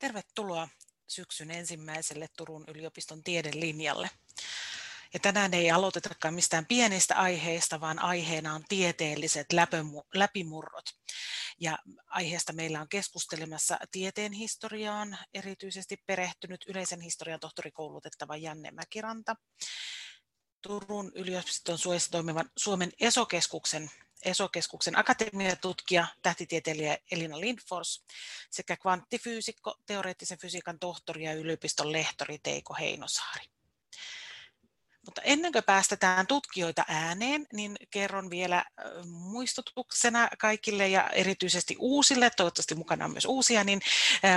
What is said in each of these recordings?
Tervetuloa syksyn ensimmäiselle Turun yliopiston tiedelinjalle. Ja tänään ei aloitetakaan mistään pienistä aiheista, vaan aiheena on tieteelliset läpimurrot. Ja aiheesta meillä on keskustelemassa tieteen historiaan erityisesti perehtynyt yleisen historian tohtorikoulutettava Janne Mäkiranta, Turun yliopiston suojassa toimivan Suomen ESO-keskuksen ESO-keskuksen akatemiatutkija, tähtitieteilijä Elina Lindfors sekä kvanttifyysikko, teoreettisen fysiikan tohtori ja yliopiston lehtori Teiko Heinosaari. Mutta ennen kuin päästetään tutkijoita ääneen, niin kerron vielä muistutuksena kaikille ja erityisesti uusille, toivottavasti mukana on myös uusia, niin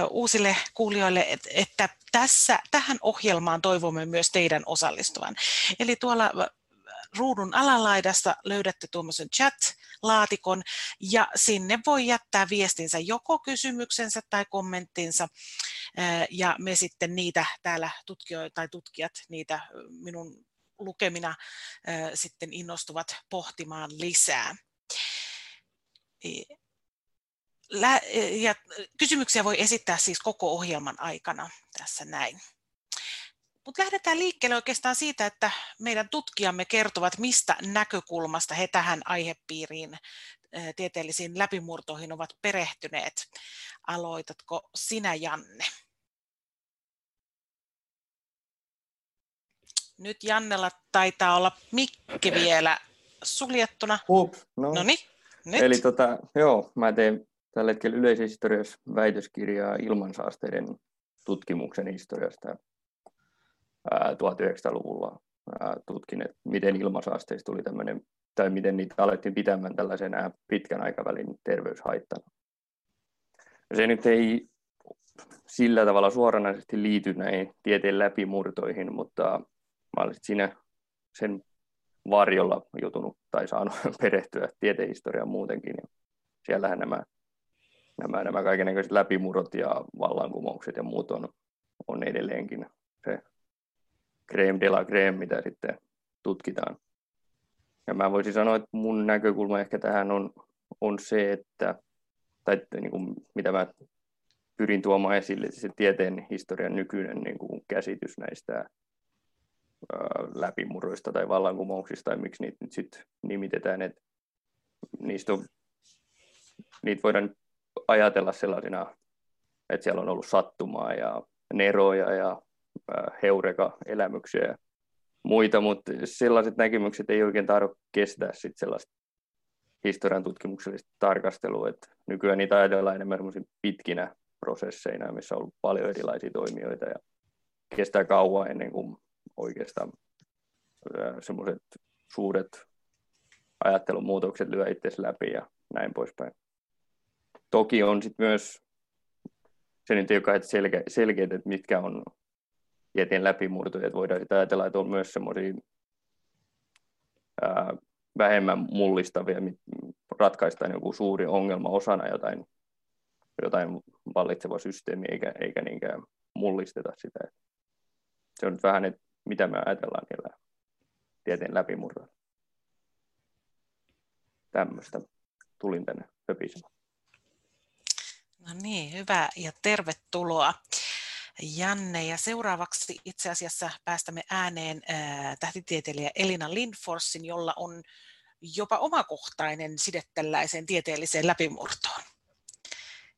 uusille kuulijoille, että tässä, tähän ohjelmaan toivomme myös teidän osallistuvan. Eli tuolla ruudun alalaidassa löydätte tuommoisen chat-laatikon ja sinne voi jättää viestinsä joko kysymyksensä tai kommenttinsa ja me sitten niitä täällä tutkijoita tai tutkijat niitä minun lukemina sitten innostuvat pohtimaan lisää. Ja kysymyksiä voi esittää siis koko ohjelman aikana tässä näin. Mutta lähdetään liikkeelle oikeastaan siitä, että meidän tutkijamme kertovat, mistä näkökulmasta he tähän aihepiiriin tieteellisiin läpimurtoihin ovat perehtyneet. Aloitatko sinä, Janne? Nyt Jannella taitaa olla mikki vielä suljettuna. Hup, no. Noniin, nyt. Eli tota, joo, mä teen tällä hetkellä yleishistoriassa väitöskirjaa ilmansaasteiden tutkimuksen historiasta 1900-luvulla tutkin, että miten ilmasaasteista tuli tämmöinen, tai miten niitä alettiin pitämään tällaisena pitkän aikavälin terveyshaittana. Se nyt ei sillä tavalla suoranaisesti liity näihin tieteen läpimurtoihin, mutta mä olisin siinä sen varjolla joutunut tai saanut perehtyä tietehistoriaan muutenkin. Ja siellähän nämä, nämä, nämä kaikenlaiset läpimurrot ja vallankumoukset ja muut on, on edelleenkin creme de la creme, mitä sitten tutkitaan. Ja mä voisin sanoa, että mun näkökulma ehkä tähän on, on se, että, tai niin kuin, mitä mä pyrin tuomaan esille, se tieteen historian nykyinen niin kuin käsitys näistä läpimurroista tai vallankumouksista, tai miksi niitä nyt sitten nimitetään, että niistä on, niitä voidaan ajatella sellaisina, että siellä on ollut sattumaa ja neroja ja heureka-elämyksiä ja muita, mutta sellaiset näkemykset ei oikein tahdo kestää sit sellaista historian tutkimuksellista tarkastelua, että nykyään niitä ajatellaan enemmän pitkinä prosesseina, missä on ollut paljon erilaisia toimijoita ja kestää kauan ennen kuin oikeastaan semmoiset suuret ajattelumuutokset lyö itse läpi ja näin poispäin. Toki on sitten myös, se nyt ei ole selkeä, selkeät, että mitkä on tieteen läpimurtoja, että voidaan sitä ajatella, että on myös semmoisia vähemmän mullistavia, ratkaistaan joku suuri ongelma osana jotain, jotain vallitsevaa systeemiä, eikä, eikä niinkään mullisteta sitä. Se on nyt vähän, että mitä me ajatellaan niillä tieteen läpimurroilla. Tämmöistä tulin tänne höpisemään. No niin, hyvä ja tervetuloa. Janne. Ja seuraavaksi itse asiassa päästämme ääneen tähtitieteilijä Elina Lindforsin, jolla on jopa omakohtainen side tällaiseen tieteelliseen läpimurtoon.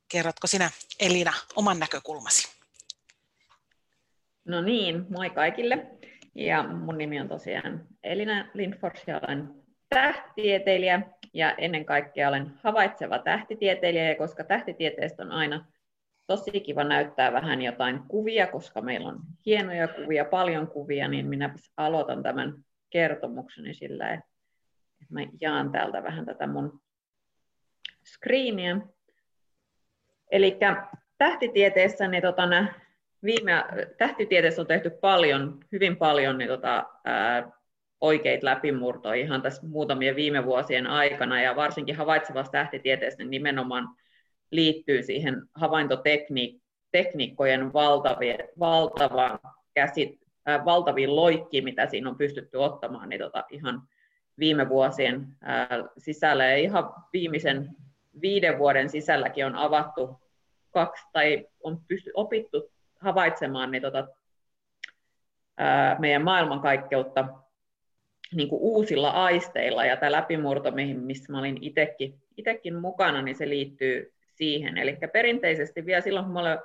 Kerrotko sinä Elina oman näkökulmasi? No niin, moi kaikille. Ja mun nimi on tosiaan Elina Lindfors ja olen tähtitieteilijä ja ennen kaikkea olen havaitseva tähtitieteilijä, koska tähtitieteestä on aina tosi kiva näyttää vähän jotain kuvia, koska meillä on hienoja kuvia, paljon kuvia, niin minä aloitan tämän kertomukseni sillä, että mä jaan täältä vähän tätä mun screeniä. Eli tähtitieteessä niin tota, viime, tähtitieteessä on tehty paljon, hyvin paljon niin tota, ää, oikeita läpimurtoja ihan tässä muutamien viime vuosien aikana, ja varsinkin havaitsevassa tähtitieteessä niin nimenomaan liittyy siihen havaintotekniikkojen valtava käsit, äh, valtaviin loikkiin, mitä siinä on pystytty ottamaan niin tota, ihan viime vuosien äh, sisällä. Ja ihan viimeisen viiden vuoden sisälläkin on avattu kaksi, tai on pysty, opittu havaitsemaan niin tota, ää, meidän maailmankaikkeutta niin kuin uusilla aisteilla, ja tämä läpimurto, missä mä olin itekin, itekin mukana, niin se liittyy siihen. Eli perinteisesti vielä silloin, kun mä olen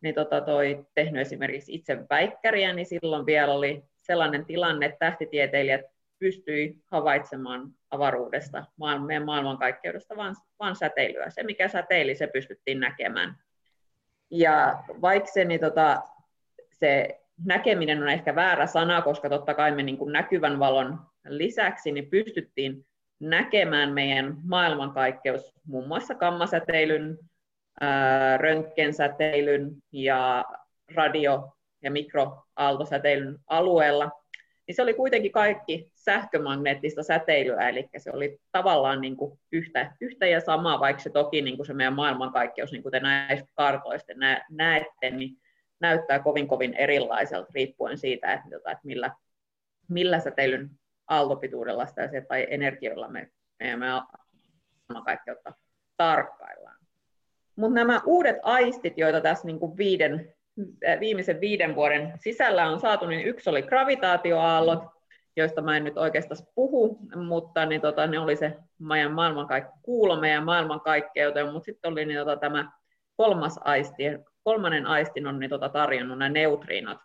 niin tota toi, tehnyt esimerkiksi itse väikkäriä, niin silloin vielä oli sellainen tilanne, että tähtitieteilijät pystyi havaitsemaan avaruudesta, meidän maailmankaikkeudesta, vaan, vaan säteilyä. Se, mikä säteili, se pystyttiin näkemään. Ja vaikka se, niin tota, se näkeminen on ehkä väärä sana, koska totta kai me niin kuin näkyvän valon lisäksi niin pystyttiin näkemään meidän maailmankaikkeus muun muassa kammasäteilyn, röntgensäteilyn ja radio- ja mikroaaltosäteilyn alueella, niin se oli kuitenkin kaikki sähkömagneettista säteilyä, eli se oli tavallaan niin kuin yhtä, yhtä ja samaa, vaikka se toki niin kuin se meidän maailmankaikkeus, niin kuin te näistä kartoista näette, niin näyttää kovin kovin erilaiselta riippuen siitä, että, millä, millä säteilyn aaltopituudella sitä tai energioilla me, me, me maailmankaikkeutta tarkkaillaan. Mutta nämä uudet aistit, joita tässä niin kuin viiden, viimeisen viiden vuoden sisällä on saatu, niin yksi oli gravitaatioaallot, joista mä en nyt oikeastaan puhu, mutta niin tota, ne oli se meidän maailmankaik- kuulo meidän maailmankaikkeuteen, mutta sitten oli niin tota, tämä kolmas aisti, kolmannen aistin on niin tota, tarjonnut nämä neutriinot.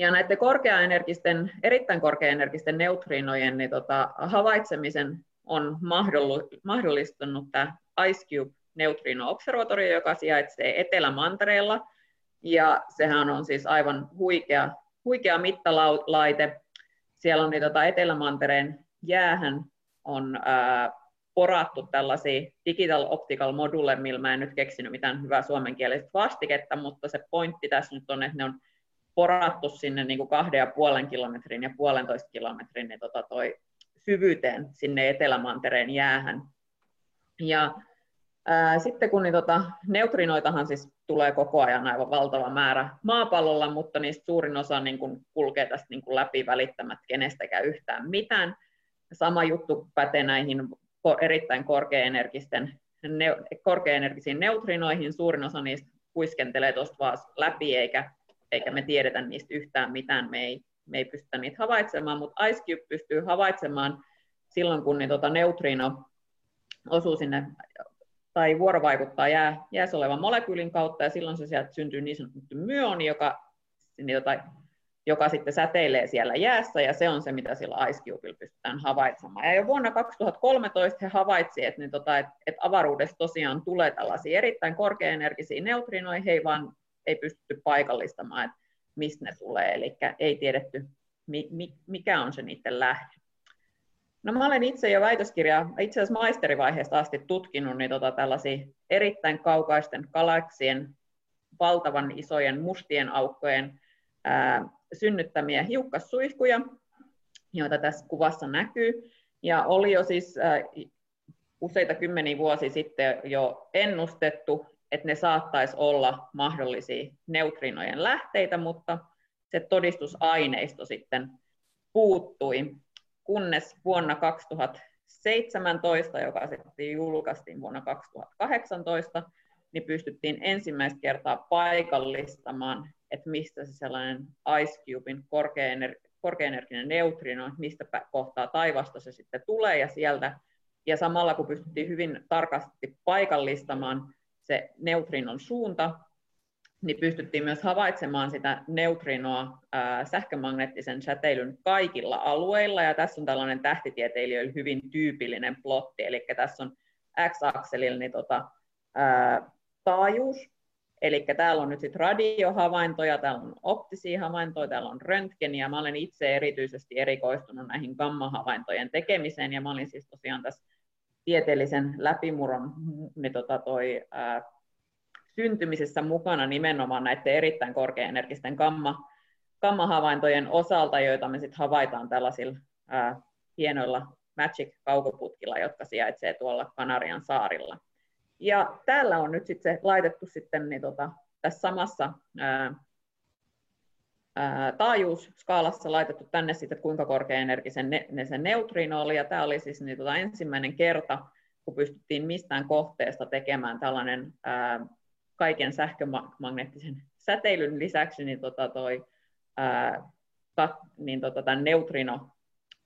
Ja näiden korkeaenergisten, erittäin korkeaenergisten neutriinojen niin tota, havaitsemisen on mahdollistunut tämä IceCube neutriino-observatorio, joka sijaitsee Etelä-Mantereella. Ja sehän on siis aivan huikea, huikea mittalaite. Siellä on niin, tota, Etelä-Mantereen jäähän on ää, porattu tällaisia digital optical module, millä mä en nyt keksinyt mitään hyvää suomenkielistä vastiketta, mutta se pointti tässä nyt on, että ne on porattu sinne niin kuin kahden ja puolen kilometrin ja puolentoista kilometrin niin tota toi syvyyteen sinne Etelämantereen jäähän. Ja ää, sitten kun niin tota, neutrinoitahan siis tulee koko ajan aivan valtava määrä maapallolla, mutta niistä suurin osa niin kuin kulkee tästä niin kuin läpi välittämättä kenestäkään yhtään mitään. Sama juttu pätee näihin erittäin korkeaenergisten, ne, korkeaenergisiin neutrinoihin. Suurin osa niistä kuiskentelee tuosta vaan läpi, eikä, eikä me tiedetä niistä yhtään mitään. Me ei, me ei pystytä niitä havaitsemaan, mutta IceCube pystyy havaitsemaan silloin, kun niin tota neutrino osuu sinne tai vuorovaikuttaa jää, jäässä olevan molekyylin kautta, ja silloin se sieltä syntyy niin sanottu myoni, joka niin tota, joka sitten säteilee siellä jäässä, ja se on se, mitä sillä IceCubella pystytään havaitsemaan. Ja jo vuonna 2013 he havaitsivat, että, niin tota, että, että avaruudessa tosiaan tulee tällaisia erittäin korkeaenergisiä neutrinoja, he ei vaan ei pystytty paikallistamaan, että mistä ne tulee, eli ei tiedetty, mikä on se niiden lähde. No mä olen itse jo väitöskirjaa, itse asiassa maisterivaiheesta asti tutkinut niin tota, tällaisia erittäin kaukaisten galaksien, valtavan isojen mustien aukkojen ää, synnyttämiä hiukkassuihkuja, joita tässä kuvassa näkyy. Ja oli jo siis äh, useita kymmeniä vuosia sitten jo ennustettu, että ne saattaisi olla mahdollisia neutrinojen lähteitä, mutta se todistusaineisto sitten puuttui, kunnes vuonna 2017, joka sitten julkaistiin vuonna 2018, niin pystyttiin ensimmäistä kertaa paikallistamaan että mistä se sellainen Ice Cubein korkeaenerginen neutrino, mistä kohtaa taivasta se sitten tulee ja sieltä. Ja samalla kun pystyttiin hyvin tarkasti paikallistamaan se neutrinon suunta, niin pystyttiin myös havaitsemaan sitä neutrinoa sähkömagneettisen säteilyn kaikilla alueilla. Ja tässä on tällainen tähtitieteilijöille hyvin tyypillinen plotti, eli tässä on x-akselilla niin tota, taajuus, Eli täällä on nyt sitten radiohavaintoja, täällä on optisia havaintoja, täällä on röntgeniä. Mä olen itse erityisesti erikoistunut näihin gamma-havaintojen tekemiseen, ja mä olin siis tosiaan tässä tieteellisen läpimurron niin tota toi, ää, syntymisessä mukana nimenomaan näiden erittäin korkeaenergisten gamma, gamma-havaintojen osalta, joita me sitten havaitaan tällaisilla ää, hienoilla Magic-kaukoputkilla, jotka sijaitsee tuolla Kanarian saarilla. Ja täällä on nyt sitten laitettu sitten niin tota, tässä samassa ää, taajuusskaalassa laitettu tänne sitten, että kuinka korkeaenergisen ne, ne se neutrino oli, ja tämä oli siis niin tota, ensimmäinen kerta, kun pystyttiin mistään kohteesta tekemään tällainen ää, kaiken sähkömagneettisen säteilyn lisäksi niin tota toi, ää, kat, niin tota, tämän neutrino,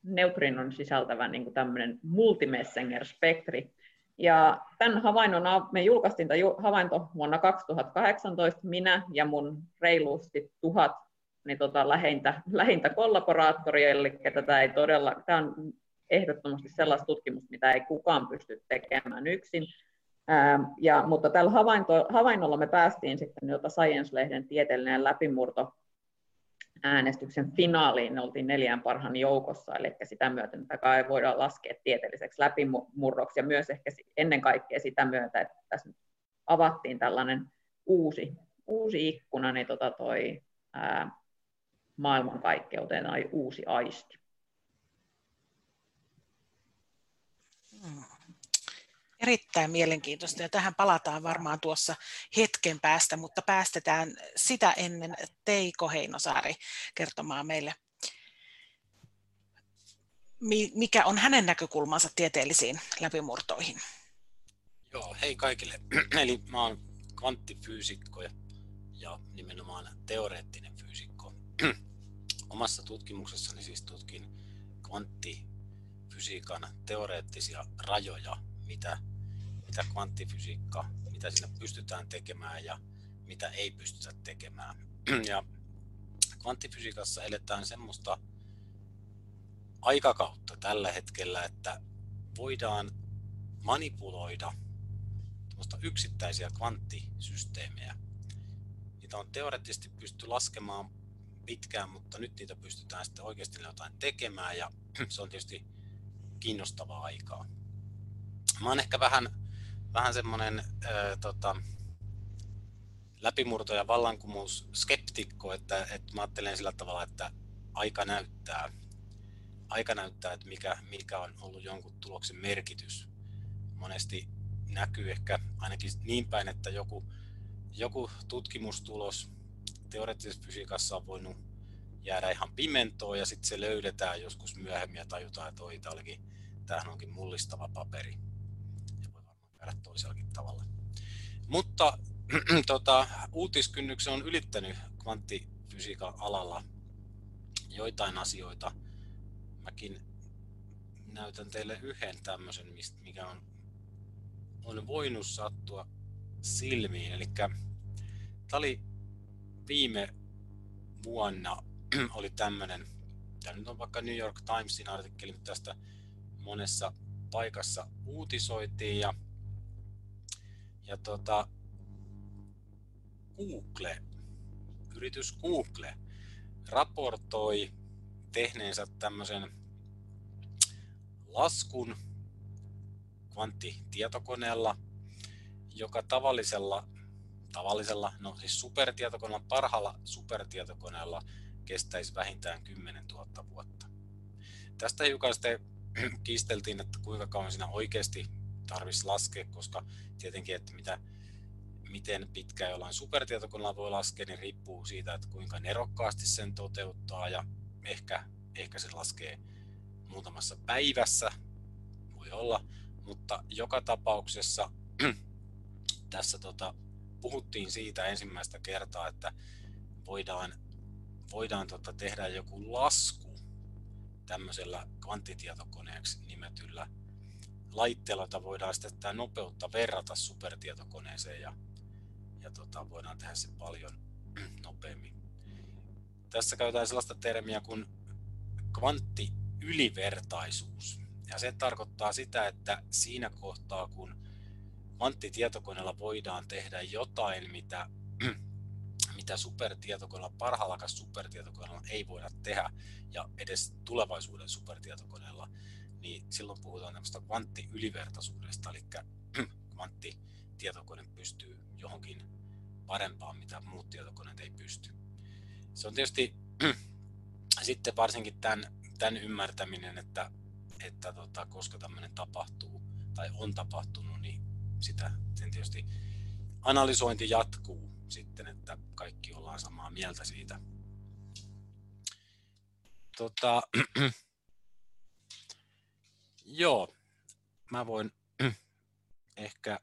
neutrinon sisältävä niin tämmöinen multimessenger-spektri. Ja tämän havainnon, me julkaistiin tämä havainto vuonna 2018, minä ja mun reilusti tuhat niin tota, lähintä, lähintä kollaboraattoria, eli tätä ei todella, tämä on ehdottomasti sellaista tutkimusta, mitä ei kukaan pysty tekemään yksin. Ää, ja, mutta tällä havainto, havainnolla me päästiin sitten jota Science-lehden tieteellinen läpimurto äänestyksen finaaliin, ne oltiin neljän parhaan joukossa, eli sitä myöten kai voidaan laskea tieteelliseksi läpimurroksi, ja myös ehkä ennen kaikkea sitä myötä, että tässä avattiin tällainen uusi, uusi ikkuna, niin tota toi, ää, maailmankaikkeuteen tai uusi aisti. Erittäin mielenkiintoista ja tähän palataan varmaan tuossa hetken päästä, mutta päästetään sitä ennen Teiko Heinosaari kertomaan meille, mikä on hänen näkökulmansa tieteellisiin läpimurtoihin. Joo, hei kaikille. Eli mä oon kvanttifyysikko ja, ja nimenomaan teoreettinen. Omassa tutkimuksessani siis tutkin kvanttifysiikan teoreettisia rajoja mitä, mitä kvanttifysiikka, mitä siinä pystytään tekemään ja mitä ei pystytä tekemään. Ja kvanttifysiikassa eletään semmoista aikakautta tällä hetkellä, että voidaan manipuloida yksittäisiä kvanttisysteemejä. Niitä on teoreettisesti pysty laskemaan pitkään, mutta nyt niitä pystytään sitten oikeasti jotain tekemään ja se on tietysti kiinnostavaa aikaa mä oon ehkä vähän, vähän semmoinen tota, läpimurto- ja vallankumous skeptikko, että, että mä ajattelen sillä tavalla, että aika näyttää, aika näyttää että mikä, mikä on ollut jonkun tuloksen merkitys. Monesti näkyy ehkä ainakin niin päin, että joku, joku tutkimustulos teoreettisessa fysiikassa on voinut jäädä ihan pimentoon ja sitten se löydetään joskus myöhemmin ja tajutaan, että oi, olikin, tämähän onkin mullistava paperi käydä toisellakin tavalla. Mutta tota, uutiskynnyksen on ylittänyt kvanttifysiikan alalla joitain asioita. Mäkin näytän teille yhden tämmöisen, mikä on, on voinut sattua silmiin. Eli tämä oli viime vuonna oli tämmöinen, tämä nyt on vaikka New York Timesin artikkeli, mutta tästä monessa paikassa uutisoitiin ja ja tota, Google, yritys Google raportoi tehneensä tämmöisen laskun kvanttitietokoneella, joka tavallisella, tavallisella, no siis supertietokoneella, parhaalla supertietokoneella kestäisi vähintään 10 000 vuotta. Tästä hiukan sitten kiisteltiin, että kuinka kauan siinä oikeasti tarvitsisi laskea, koska tietenkin, että mitä, miten pitkään jollain supertietokoneella voi laskea, niin riippuu siitä, että kuinka nerokkaasti sen toteuttaa ja ehkä, ehkä se laskee muutamassa päivässä, voi olla, mutta joka tapauksessa tässä tota, puhuttiin siitä ensimmäistä kertaa, että voidaan, voidaan tota, tehdä joku lasku tämmöisellä kvanttitietokoneeksi nimetyllä laitteella, jota voidaan sitten tätä nopeutta verrata supertietokoneeseen ja, ja tota, voidaan tehdä se paljon nopeammin. Tässä käytetään sellaista termiä kuin kvanttiylivertaisuus. Ja se tarkoittaa sitä, että siinä kohtaa, kun kvanttitietokoneella voidaan tehdä jotain, mitä, mitä supertietokoneella, parhaallakaan supertietokoneella ei voida tehdä, ja edes tulevaisuuden supertietokoneella, niin silloin puhutaan tämmöistä kvanttiylivertaisuudesta, eli kvanttitietokone pystyy johonkin parempaan, mitä muut tietokoneet ei pysty. Se on tietysti sitten varsinkin tämän, tämän ymmärtäminen, että, että tota, koska tämmöinen tapahtuu tai on tapahtunut, sitä sen tietysti analysointi jatkuu sitten, että kaikki ollaan samaa mieltä siitä. Tota, Joo, mä voin ehkä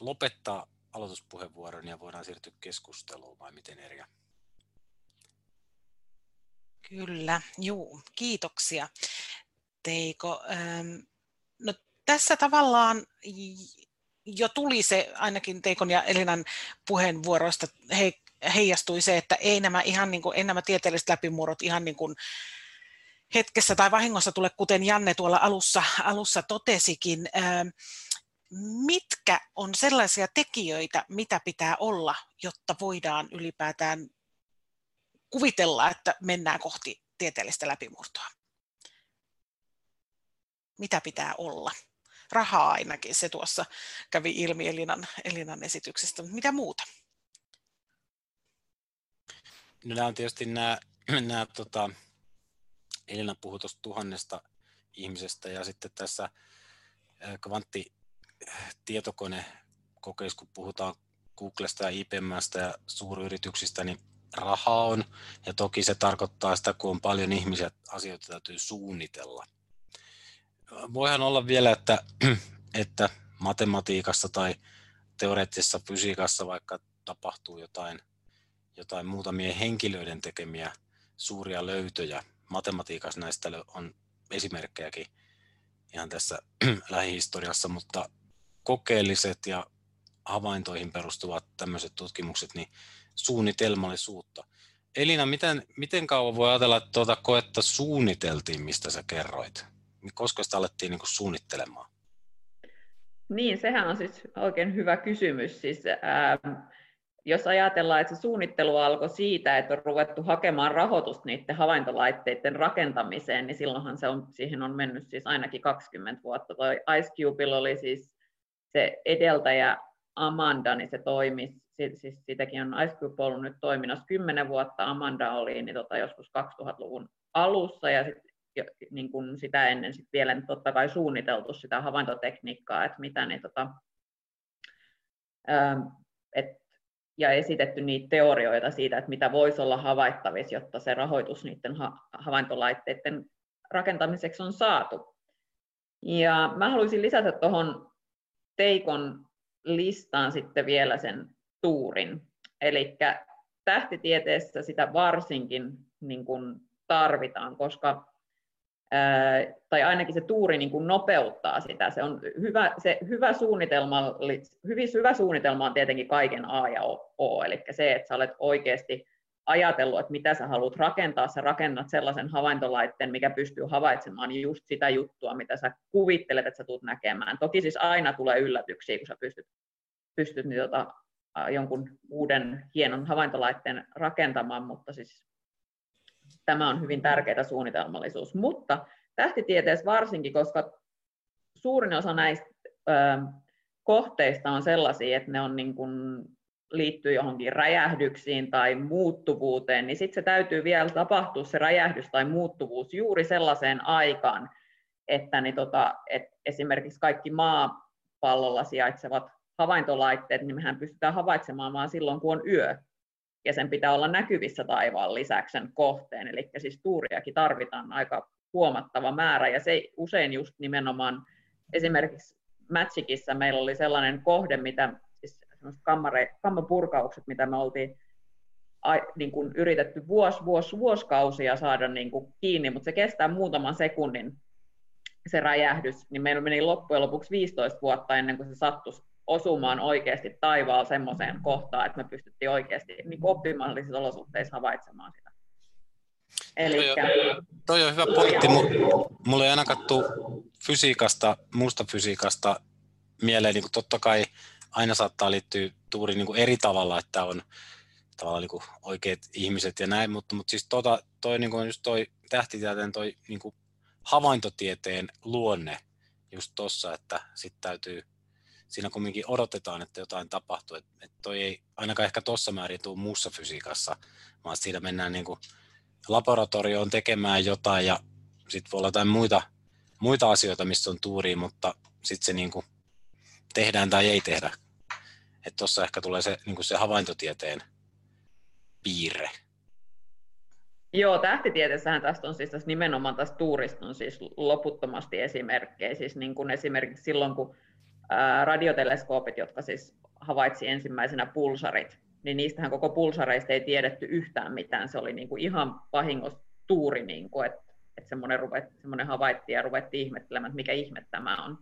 lopettaa aloituspuheenvuoron ja voidaan siirtyä keskusteluun vai miten Erja? Kyllä, juu, kiitoksia Teiko. No, tässä tavallaan jo tuli se ainakin Teikon ja Elinan puheenvuoroista he, heijastui se, että ei nämä ihan niin kuin, ei nämä tieteelliset läpimurrot ihan niin kuin hetkessä tai vahingossa tule, kuten Janne tuolla alussa, alussa totesikin. Mitkä on sellaisia tekijöitä, mitä pitää olla, jotta voidaan ylipäätään kuvitella, että mennään kohti tieteellistä läpimurtoa? Mitä pitää olla? Rahaa ainakin, se tuossa kävi ilmi Elinan, Elinan esityksestä. Mitä muuta? No nämä on tietysti nämä, nämä tota, Elina puhui tuosta tuhannesta ihmisestä ja sitten tässä kvanttitietokone-kokeissa, kun puhutaan Googlesta ja IBMstä ja suuryrityksistä, niin rahaa on, ja toki se tarkoittaa sitä, kun on paljon ihmisiä, asioita täytyy suunnitella. Voihan olla vielä, että, että matematiikassa tai teoreettisessa fysiikassa vaikka tapahtuu jotain, jotain muutamien henkilöiden tekemiä suuria löytöjä. Matematiikassa näistä on esimerkkejäkin ihan tässä lähihistoriassa, mutta kokeelliset ja havaintoihin perustuvat tämmöiset tutkimukset, niin suunnitelmallisuutta. Elina, miten, miten kauan voi ajatella, että tuota koetta suunniteltiin, mistä sä kerroit? Koska sitä alettiin niin kuin suunnittelemaan? Niin, sehän on siis oikein hyvä kysymys. Siis, ää, jos ajatellaan, että se suunnittelu alkoi siitä, että on ruvettu hakemaan rahoitusta niiden havaintolaitteiden rakentamiseen, niin silloinhan se on, siihen on mennyt siis ainakin 20 vuotta. Toi Ice Cube oli siis se edeltäjä Amanda, niin se toimi, siis sitäkin on Ice Cube ollut nyt toiminnassa 10 vuotta, Amanda oli niin tota, joskus 2000-luvun alussa ja sit, niin kun sitä ennen sit vielä niin totta kai suunniteltu sitä havaintotekniikkaa, että mitä ne, tota, ää, et, ja esitetty niitä teorioita siitä, että mitä voisi olla havaittavissa, jotta se rahoitus niiden ha- havaintolaitteiden rakentamiseksi on saatu. Ja mä haluaisin lisätä tuohon Teikon listaan sitten vielä sen tuurin. Eli tähtitieteessä sitä varsinkin niin kuin tarvitaan, koska tai ainakin se tuuri niin kuin nopeuttaa sitä. Se on hyvä, se hyvä, suunnitelma, hyvin hyvä suunnitelma on tietenkin kaiken A ja O, eli se, että sä olet oikeasti ajatellut, että mitä sä haluat rakentaa, sä rakennat sellaisen havaintolaitteen, mikä pystyy havaitsemaan just sitä juttua, mitä sä kuvittelet, että sä tulet näkemään. Toki siis aina tulee yllätyksiä, kun sä pystyt, pystyt niin tota, jonkun uuden hienon havaintolaitteen rakentamaan, mutta siis tämä on hyvin tärkeää suunnitelmallisuus. Mutta tähtitieteessä varsinkin, koska suurin osa näistä ö, kohteista on sellaisia, että ne on niin kuin liittyy johonkin räjähdyksiin tai muuttuvuuteen, niin sitten se täytyy vielä tapahtua se räjähdys tai muuttuvuus juuri sellaiseen aikaan, että niin tota, et esimerkiksi kaikki maapallolla sijaitsevat havaintolaitteet, niin mehän pystytään havaitsemaan vain silloin, kun on yö. Ja sen pitää olla näkyvissä taivaan lisäksi sen kohteen. Eli siis tuuriakin tarvitaan aika huomattava määrä. Ja se usein just nimenomaan esimerkiksi Magicissa meillä oli sellainen kohde, mitä kammare, kammapurkaukset, mitä me oltiin a, niin kuin yritetty vuos, vuos, vuosikausia saada niin kuin kiinni, mutta se kestää muutaman sekunnin se räjähdys, niin meillä meni loppujen lopuksi 15 vuotta ennen kuin se sattui osumaan oikeasti taivaalla semmoiseen kohtaan, että me pystyttiin oikeasti niin optimaalisissa olosuhteissa havaitsemaan sitä. Elikkä... Toi, on, toi on hyvä pointti. Mulla ei ainakaan fysiikasta, muusta fysiikasta mieleen, niin kuin totta kai aina saattaa liittyä tuuri niin kuin eri tavalla, että on tavallaan niin kuin oikeat ihmiset ja näin, mutta, mutta siis tota, toi, niin kuin just toi tähtitieteen toi niin kuin havaintotieteen luonne just tuossa, että sitten täytyy, siinä kumminkin odotetaan, että jotain tapahtuu, että et toi ei ainakaan ehkä tuossa määrin tule muussa fysiikassa, vaan siinä mennään niin kuin laboratorioon tekemään jotain ja sitten voi olla jotain muita, muita asioita, missä on tuuri, mutta sitten se niin kuin tehdään tai ei tehdä. Että tuossa ehkä tulee se, niin kuin se havaintotieteen piirre. Joo, tähtitieteessähän tästä on siis tästä nimenomaan tästä tuurista on siis loputtomasti esimerkkejä. Siis niin kuin esimerkiksi silloin, kun radioteleskoopit, jotka siis havaitsi ensimmäisenä pulsarit, niin niistähän koko pulsareista ei tiedetty yhtään mitään. Se oli niin kuin ihan vahingossa tuuri, niin kuin, että, että semmoinen, ruvet, semmoinen havaittiin ja ruvettiin ihmettelemään, että mikä ihme tämä on.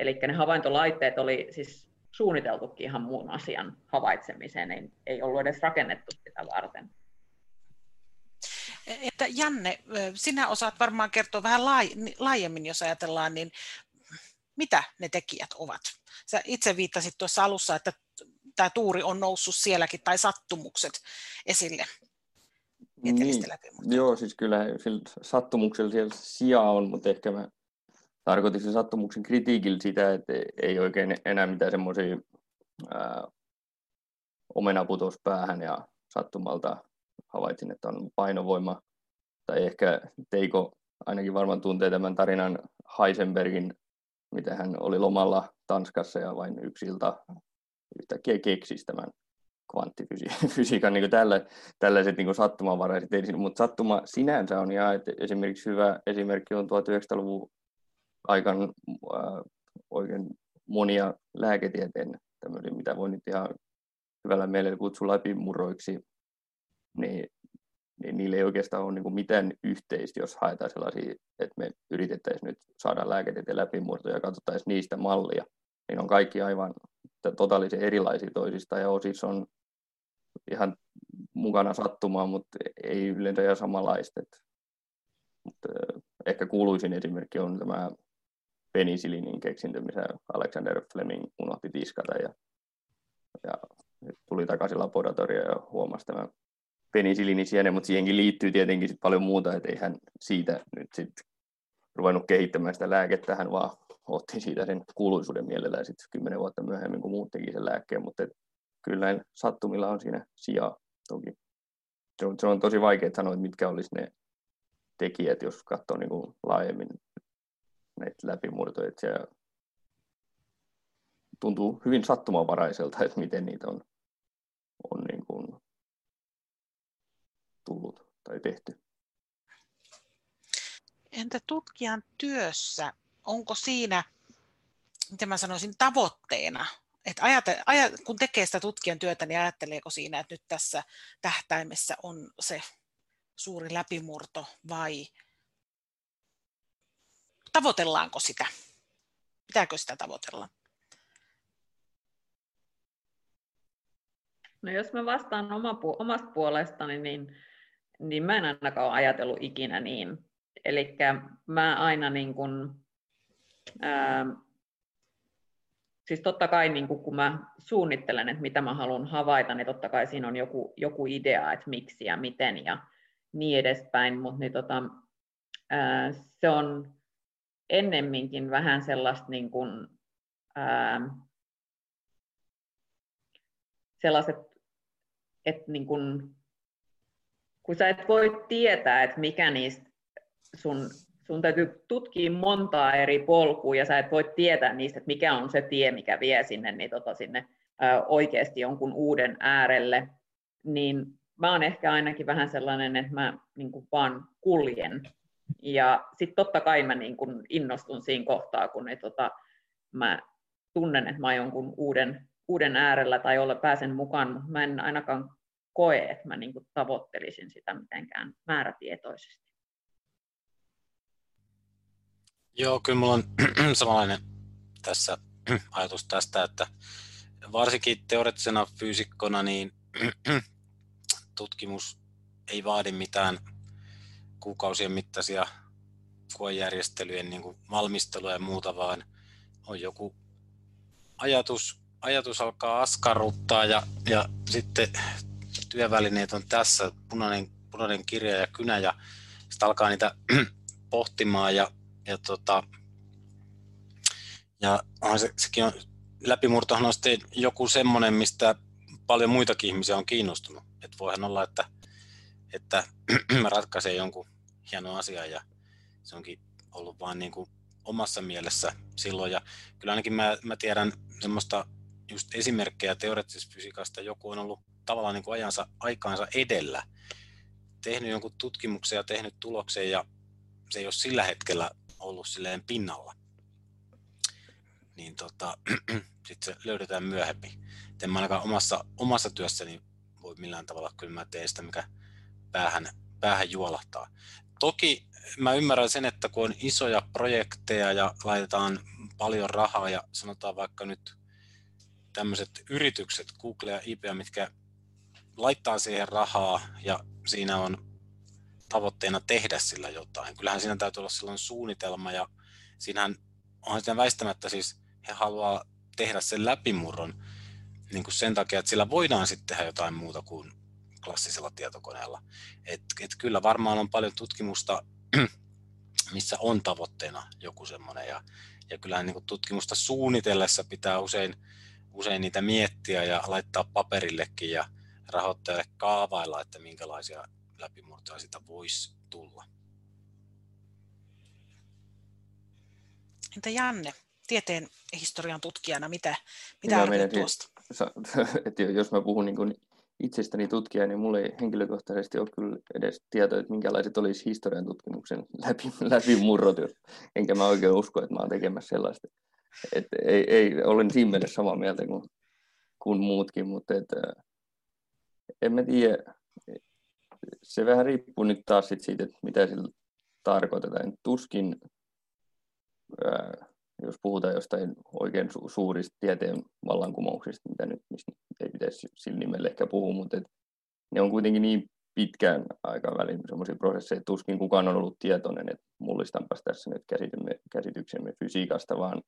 Eli ne havaintolaitteet oli siis suunniteltukin ihan muun asian havaitsemiseen, ei, ei ollut edes rakennettu sitä varten. Että Janne, sinä osaat varmaan kertoa vähän laajemmin, jos ajatellaan, niin mitä ne tekijät ovat? Sä itse viittasit tuossa alussa, että tämä tuuri on noussut sielläkin, tai sattumukset esille. Niin, joo, siis kyllä sattumuksella siellä sijaa on, mutta ehkä mä tarkoitin sen sattumuksen kritiikillä sitä, että ei oikein enää mitään semmoisia omena päähän ja sattumalta havaitsin, että on painovoima. Tai ehkä Teiko ainakin varmaan tuntee tämän tarinan Heisenbergin, mitä hän oli lomalla Tanskassa ja vain yksi ilta yhtäkkiä keksisi tämän kvanttifysiikan niin tällä, tällaiset niin sattumanvaraiset mutta sattuma sinänsä on ja että esimerkiksi hyvä esimerkki on 1900-luvun aikan äh, oikein monia lääketieteen tämmöisiä, mitä voi nyt ihan hyvällä mielellä kutsua läpimurroiksi, niin, niin niillä ei oikeastaan ole niin mitään yhteistä, jos haetaan sellaisia, että me yritettäisiin nyt saada lääketieteen läpimurtoja ja katsottaisiin niistä mallia. Niin on kaikki aivan totaalisen erilaisia toisista ja osissa on ihan mukana sattumaan, mutta ei yleensä ihan samanlaista. Mutta ehkä kuuluisin esimerkki on tämä penisilinin keksintö, missä Alexander Fleming unohti tiskata ja, ja tuli takaisin laboratorioon ja huomasi tämän penisillinisienen, mutta siihenkin liittyy tietenkin sit paljon muuta, että ei hän siitä nyt sitten ruvennut kehittämään sitä lääkettä, hän vaan otti siitä sen kuuluisuuden mielellä ja sitten kymmenen vuotta myöhemmin, kun muut teki sen lääkkeen, mutta kyllä sattumilla on siinä sijaa toki. Se on, se on tosi vaikea sanoa, että mitkä olisi ne tekijät, jos katsoo niin kuin laajemmin näitä läpimurtoja. Että se tuntuu hyvin sattumanvaraiselta, että miten niitä on, on niin tullut tai tehty. Entä tutkijan työssä, onko siinä, miten mä sanoisin, tavoitteena, että ajate, ajat, kun tekee sitä tutkijan työtä, niin ajatteleeko siinä, että nyt tässä tähtäimessä on se suuri läpimurto vai tavoitellaanko sitä? Pitääkö sitä tavoitella? No jos mä vastaan oma, omasta puolestani, niin, niin mä en ainakaan ole ajatellut ikinä niin. Eli mä aina niin kun, ää, siis totta kai niin kun mä suunnittelen, että mitä mä haluan havaita, niin totta kai siinä on joku, joku idea, että miksi ja miten ja niin edespäin, mutta niin tota, ää, se on ennemminkin vähän sellaista niin kuin, ää, sellaiset, että niin kuin, kun sä et voi tietää, että mikä niistä sun, sun täytyy tutkia montaa eri polkua ja sä et voi tietää niistä, että mikä on se tie, mikä vie sinne, niin tota, sinne ää, oikeasti jonkun uuden äärelle, niin mä oon ehkä ainakin vähän sellainen, että mä niin kuin vaan kuljen. Ja sitten totta kai mä niin kun innostun siinä kohtaa, kun ne, tota, mä tunnen, että mä oon jonkun uuden, uuden äärellä tai olla, pääsen mukaan, mutta mä en ainakaan koe, että mä niin tavoittelisin sitä mitenkään määrätietoisesti. Joo, kyllä mulla on samanlainen tässä ajatus tästä, että varsinkin teoreettisena fyysikkona niin tutkimus ei vaadi mitään kuukausien mittaisia koejärjestelyjen niin kuin valmistelua ja muuta, vaan on joku ajatus, ajatus alkaa askarruttaa ja, ja sitten työvälineet on tässä, punainen, punainen kirja ja kynä ja sitten alkaa niitä pohtimaan ja, ja, tota, ja se, sekin on, läpimurtohan on sitten joku semmoinen, mistä paljon muitakin ihmisiä on kiinnostunut. Että voihan olla, että, että mä ratkaisen jonkun hieno asia ja se onkin ollut vaan niin kuin omassa mielessä silloin. Ja kyllä ainakin mä, mä tiedän semmoista just esimerkkejä teoreettisesta fysiikasta. Joku on ollut tavallaan niin kuin ajansa, aikaansa edellä, tehnyt jonkun tutkimuksen ja tehnyt tuloksen ja se ei ole sillä hetkellä ollut silleen pinnalla, niin tota, sitten se löydetään myöhemmin. En mä ainakaan omassa, omassa työssäni voi millään tavalla, kyllä mä teen sitä, mikä päähän, päähän juolahtaa. Toki mä ymmärrän sen, että kun on isoja projekteja ja laitetaan paljon rahaa ja sanotaan vaikka nyt tämmöiset yritykset, Google ja IBM, mitkä laittaa siihen rahaa ja siinä on tavoitteena tehdä sillä jotain. Kyllähän siinä täytyy olla silloin suunnitelma ja siinähän onhan siinä väistämättä siis he haluaa tehdä sen läpimurron niin kuin sen takia, että sillä voidaan sitten tehdä jotain muuta kuin klassisella tietokoneella. Et, et kyllä varmaan on paljon tutkimusta, missä on tavoitteena joku semmoinen ja, ja kyllähän niin kuin tutkimusta suunnitellessa pitää usein, usein niitä miettiä ja laittaa paperillekin ja rahoittajalle kaavailla, että minkälaisia läpimurtoja sitä voisi tulla. Entä Janne, tieteen historian tutkijana, mitä, mitä arvioit tuosta? että jos mä puhun niin kuin itsestäni tutkija, niin mulla ei henkilökohtaisesti ole kyllä edes tietoa, että minkälaiset olisi historian tutkimuksen läpi, läpimurrot, enkä mä oikein usko, että mä oon tekemässä sellaista. Et ei, ei, olen siinä mielessä samaa mieltä kuin, kuin muutkin, mutta et, en mä tiedä, se vähän riippuu nyt taas sit siitä, että mitä sillä tarkoitetaan. Tuskin, ää, jos puhutaan jostain oikein su- suurista tieteen vallankumouksista, mitä nyt mistä ei pitäisi sillä nimellä ehkä puhua, mutta et ne on kuitenkin niin pitkään aikavälin sellaisia prosesseja, että tuskin kukaan on ollut tietoinen, että mullistanpas tässä nyt käsityksemme, käsityksemme fysiikasta, vaan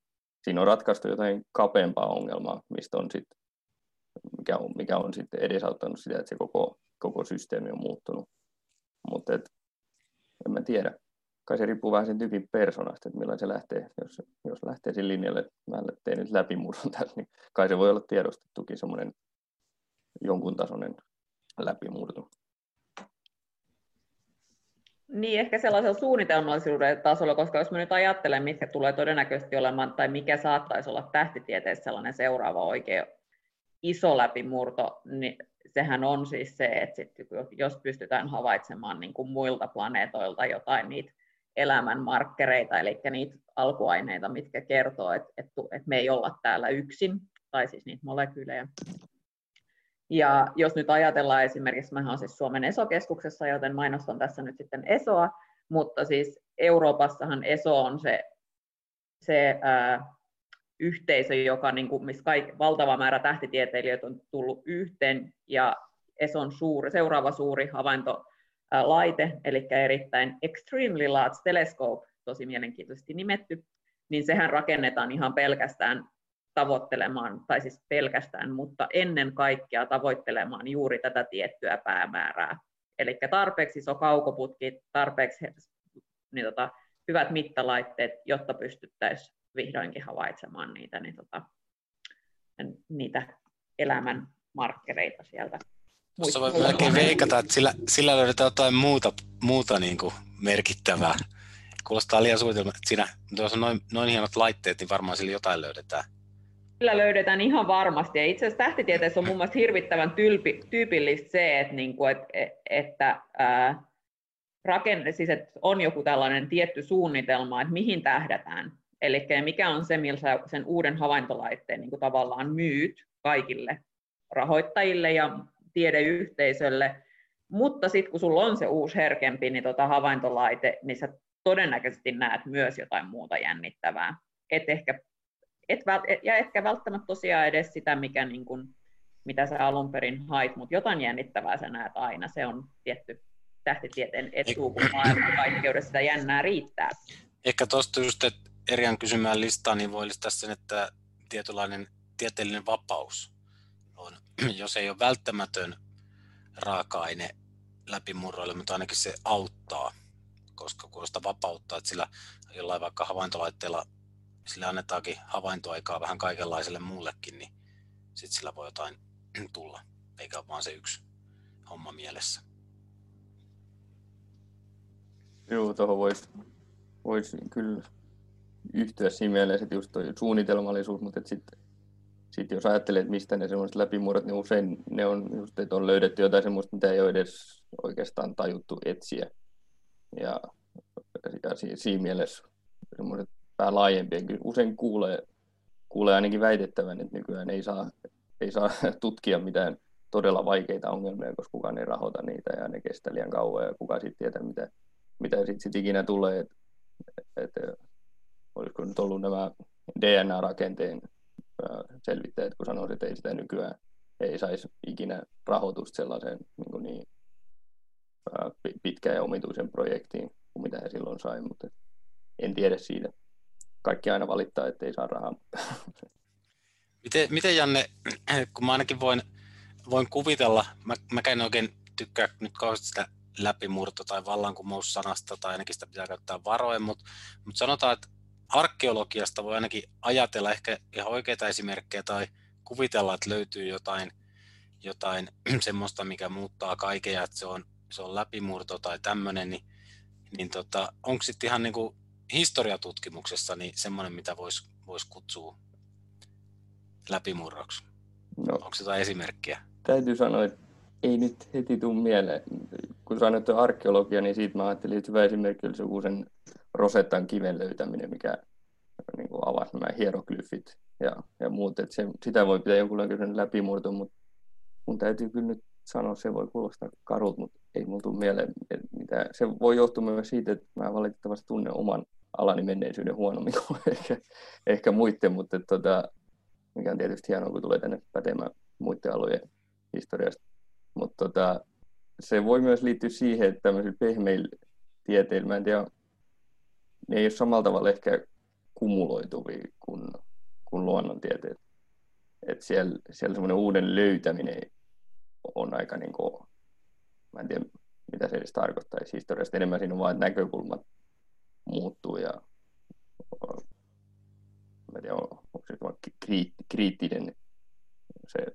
siinä on ratkaistu jotain kapeampaa ongelmaa, mistä on sit, mikä on, mikä on sitten edesauttanut sitä, että se koko koko systeemi on muuttunut. Mutta en mä tiedä. Kai se riippuu vähän sen tyypin persoonasta, että millainen se lähtee. Jos, jos lähtee sille linjalle, että mä nyt läpimurron tässä, niin kai se voi olla tiedostettukin semmoinen jonkun tasoinen läpimurto. Niin, ehkä sellaisella suunnitelmallisuuden tasolla, koska jos mä nyt ajattelen, mitkä tulee todennäköisesti olemaan, tai mikä saattaisi olla tähtitieteessä sellainen seuraava oikea iso läpimurto, niin sehän on siis se, että sit, jos pystytään havaitsemaan niin kuin muilta planeetoilta jotain niitä elämän markkereita, eli niitä alkuaineita, mitkä kertoo, että, että, että me ei olla täällä yksin, tai siis niitä molekyylejä. Ja jos nyt ajatellaan esimerkiksi, mä olen siis Suomen ESO-keskuksessa, joten mainostan tässä nyt sitten ESOa, mutta siis Euroopassahan ESO on se, se ää, yhteisö, joka, niin kuin, missä kaik, valtava määrä tähtitieteilijöitä on tullut yhteen, ja ESON suuri, seuraava suuri havaintolaite, eli erittäin Extremely Large Telescope, tosi mielenkiintoisesti nimetty, niin sehän rakennetaan ihan pelkästään tavoittelemaan, tai siis pelkästään, mutta ennen kaikkea tavoittelemaan juuri tätä tiettyä päämäärää. Eli tarpeeksi iso kaukoputki, tarpeeksi niin tota, hyvät mittalaitteet, jotta pystyttäisiin vihdoinkin havaitsemaan niitä, niin tota, niitä elämän markkereita sieltä. Tuossa voi melkein veikata, että sillä, sillä löydetään jotain muuta, muuta niin kuin merkittävää. Kuulostaa liian suunnitelma, että siinä, tuossa on noin, noin hienot laitteet, niin varmaan sillä jotain löydetään. Sillä löydetään ihan varmasti. Ja itse asiassa tähtitieteessä on mun mielestä hirvittävän tyypi, tyypillistä se, että, niin kuin, että, että ää, rakenne, siis että on joku tällainen tietty suunnitelma, että mihin tähdätään. Eli mikä on se, millä sä sen uuden havaintolaitteen niin kuin tavallaan myyt kaikille rahoittajille ja tiedeyhteisölle, mutta sitten kun sulla on se uusi herkempi niin tota havaintolaite, niin sä todennäköisesti näet myös jotain muuta jännittävää. Et ehkä, et, et, ja ehkä välttämättä tosiaan edes sitä, mikä niin kun, mitä sä alun perin hait, mutta jotain jännittävää sä näet aina. Se on tietty tähtitieteen etu, kun maailmankaikkeudessa sitä jännää riittää. Ehkä tuosta just, että Erian kysymään listaa, niin voi lisätä sen, että tietynlainen tieteellinen vapaus on, jos ei ole välttämätön raaka-aine läpimurroille, mutta ainakin se auttaa, koska kuulostaa vapauttaa, että sillä jollain vaikka havaintolaitteella sille annetaankin havaintoaikaa vähän kaikenlaiselle muullekin, niin sitten sillä voi jotain tulla, eikä vaan se yksi homma mielessä. Joo, tuohon voisi vois kyllä yhtyä siinä mielessä, että just toi suunnitelmallisuus, mutta sitten sitten jos ajattelee, että mistä ne semmoiset läpimurrot, niin usein ne on just, että on löydetty jotain semmoista, mitä ei ole edes oikeastaan tajuttu etsiä. Ja, ja siinä mielessä semmoiset vähän laajempia. Usein kuulee, kuulee ainakin väitettävän, että nykyään ei saa, ei saa tutkia mitään todella vaikeita ongelmia, koska kukaan ei rahoita niitä ja ne kestää liian kauan ja kuka sitten tietää, mitä, mitä sitten sit ikinä tulee. Et, et, olisiko nyt ollut nämä DNA-rakenteen selvittäjät, kun sanoivat, että ei sitä nykyään ei saisi ikinä rahoitusta sellaiseen niin, kuin niin pitkään ja omituisen projektiin kuin mitä he silloin sai, mutta en tiedä siitä. Kaikki aina valittaa, että ei saa rahaa. Miten, miten Janne, kun mä ainakin voin, voin kuvitella, mä, mä en oikein tykkää nyt kauheasti sitä läpimurto- tai vallankumoussanasta, tai ainakin sitä pitää käyttää varoen, mutta, mutta sanotaan, että arkeologiasta voi ainakin ajatella ehkä ihan oikeita esimerkkejä tai kuvitella, että löytyy jotain, jotain semmoista, mikä muuttaa kaiken ja että se on, se on läpimurto tai tämmöinen, niin, niin tota, onko sitten ihan niin kuin historiatutkimuksessa niin semmoinen, mitä voisi vois kutsua läpimurroksi? No, onko se jotain esimerkkiä? Täytyy sanoa, että ei nyt heti tule mieleen. Kun sanoit arkeologia, niin siitä mä ajattelin, että hyvä esimerkki olisi joku sen Rosettan kiven löytäminen, mikä niin kuin avasi nämä hieroglyfit ja, ja muut. Että se, sitä voi pitää jonkunlainen läpimurto, mutta mun täytyy kyllä nyt sanoa, se voi kuulostaa karut, mutta ei mulla tule mieleen mitä. Se voi johtua myös siitä, että mä valitettavasti tunnen oman alani menneisyyden huonommin kuin ehkä, ehkä muiden, mutta tota, mikä on tietysti hienoa, kun tulee tänne pätemään muiden alojen historiasta. Mutta tota, se voi myös liittyä siihen, että tämmöisillä pehmeillä tieteillä, mä en tiedä, ne ei ole samalla tavalla ehkä kumuloituvia kuin, kuin luonnontieteet. Että siellä, siellä semmoinen uuden löytäminen on aika niin kuin, mä en tiedä mitä se edes tarkoittaisi historiasta. Enemmän siinä on vain, että näkökulmat muuttuu ja mä en tiedä, onko se kriittinen se,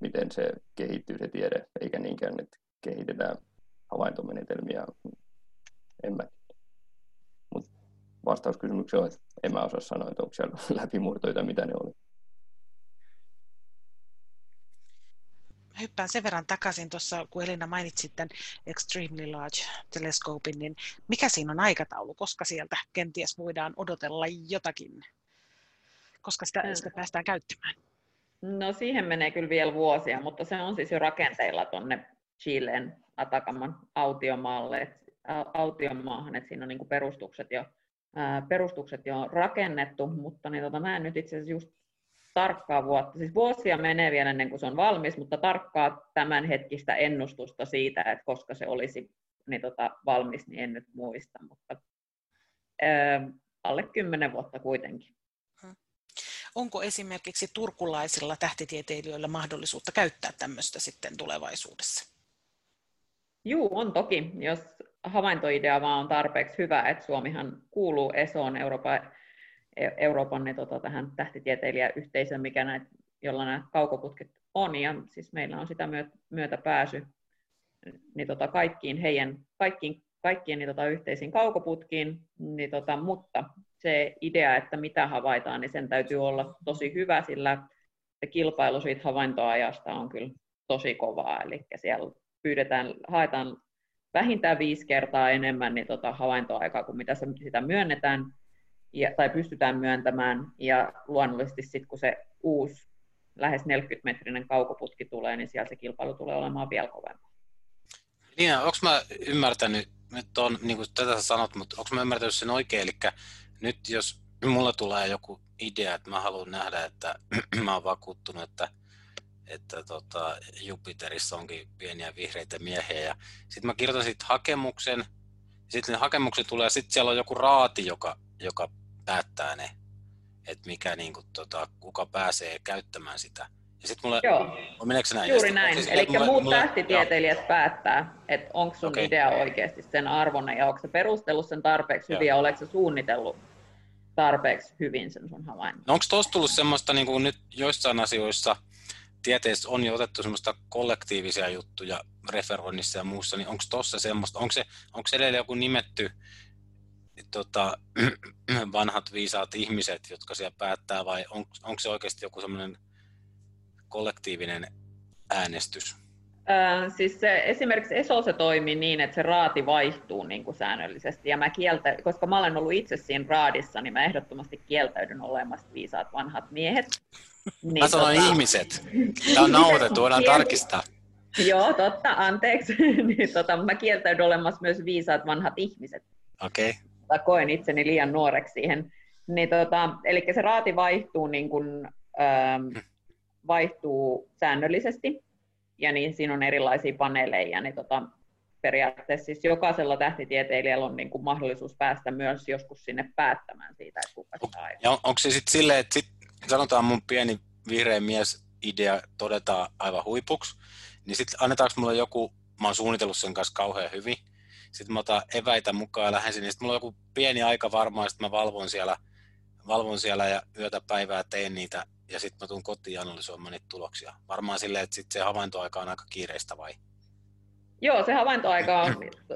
miten se kehittyy se tiede, eikä niinkään, että kehitetään havaintomenetelmiä. En mä vastaus kysymykseen on, että en mä osaa sanoa, että onko siellä läpimurtoita, mitä ne oli. hyppään sen verran takaisin tuossa, kun Elina mainitsi tämän Extremely Large Telescopein, niin mikä siinä on aikataulu, koska sieltä kenties voidaan odotella jotakin, koska sitä, sitä päästään käyttämään? No siihen menee kyllä vielä vuosia, mutta se on siis jo rakenteilla tuonne Chileen Atakaman autiomaalle, autiomaahan, että siinä on niin perustukset jo perustukset jo rakennettu, mutta niin tota, mä en nyt itse asiassa just tarkkaa vuotta, siis vuosia menee vielä ennen kuin se on valmis, mutta tarkkaa tämänhetkistä ennustusta siitä, että koska se olisi niin tota, valmis, niin en nyt muista, mutta ää, alle kymmenen vuotta kuitenkin. Onko esimerkiksi turkulaisilla tähtitieteilijöillä mahdollisuutta käyttää tämmöistä sitten tulevaisuudessa? Joo, on toki. Jos havaintoidea vaan on tarpeeksi hyvä, että Suomihan kuuluu ESOon Euroopan, Euroopan niin tota, tähän tähtitieteilijäyhteisöön, mikä näitä, jolla nämä kaukoputket on, ja siis meillä on sitä myötä pääsy niin tota, kaikkiin heidän, kaikkiin, kaikkien niin tota, yhteisiin kaukoputkiin, niin tota, mutta se idea, että mitä havaitaan, niin sen täytyy olla tosi hyvä, sillä se kilpailu siitä havaintoajasta on kyllä tosi kovaa, eli siellä pyydetään, haetaan vähintään viisi kertaa enemmän niin tota havaintoaikaa kuin mitä sitä myönnetään ja, tai pystytään myöntämään. Ja luonnollisesti sitten kun se uusi lähes 40-metrinen kaukoputki tulee, niin siellä se kilpailu tulee olemaan vielä kovempaa. Niin, onko mä ymmärtänyt, nyt on, niin kuin tätä sanot, mutta onko mä ymmärtänyt sen oikein, eli nyt jos mulla tulee joku idea, että mä haluan nähdä, että mä oon vakuuttunut, että että tota, Jupiterissa onkin pieniä vihreitä miehiä. Ja sitten mä kirjoitan sit hakemuksen, sitten ne hakemukset tulee, sitten siellä on joku raati, joka, joka päättää ne, että mikä, niin kuin, tota, kuka pääsee käyttämään sitä. Ja sitten mulle, Joo, meneekö näin? juuri näin. Siis, Eli mulle, muut mulle, tähtitieteilijät joo. päättää, että onko sun okay. idea oikeasti sen arvoinen, ja onko se perustellut sen tarpeeksi hyvin, ja oletko se suunnitellut tarpeeksi hyvin sen sun havainnon. No onko tuossa tullut semmoista niin kuin nyt joissain asioissa, tieteessä on jo otettu semmoista kollektiivisia juttuja referoinnissa ja muussa, niin onko tuossa semmoista, onko se, onko se edelleen joku nimetty tota, vanhat viisaat ihmiset, jotka siellä päättää, vai on, onko se oikeasti joku semmoinen kollektiivinen äänestys? Äh, siis se, esimerkiksi ESO se toimii niin, että se raati vaihtuu niin kuin säännöllisesti. Ja mä kieltä, koska mä olen ollut itse siinä raadissa, niin mä ehdottomasti kieltäydyn olemasta viisaat vanhat miehet. Niin, mä sanoin tota... ihmiset. Tämä on nauhoitettu, voidaan tarkistaa. Joo, totta, anteeksi. niin, tota, mä kieltäydyn olemassa myös viisaat vanhat ihmiset. Okei. Okay. Koen itseni liian nuoreksi siihen. Niin, tota, eli se raati vaihtuu, niin kun, ähm, vaihtuu säännöllisesti ja niin siinä on erilaisia paneeleja, niin tota, periaatteessa siis jokaisella tähtitieteilijällä on niin kuin mahdollisuus päästä myös joskus sinne päättämään siitä, että kuka saa. On, onko se sitten silleen, että sit, sanotaan mun pieni vihreä mies idea todetaan aivan huipuksi, niin sitten annetaanko mulle joku, mä oon suunnitellut sen kanssa kauhean hyvin, sitten mä otan eväitä mukaan ja lähden sinne, sitten mulla on joku pieni aika varmaan, sitten mä valvon siellä, valvon siellä ja yötä päivää teen niitä ja sitten mä tuun kotiin analysoimaan niitä tuloksia. Varmaan silleen, että sit se havaintoaika on aika kiireistä vai? Joo, se havaintoaika on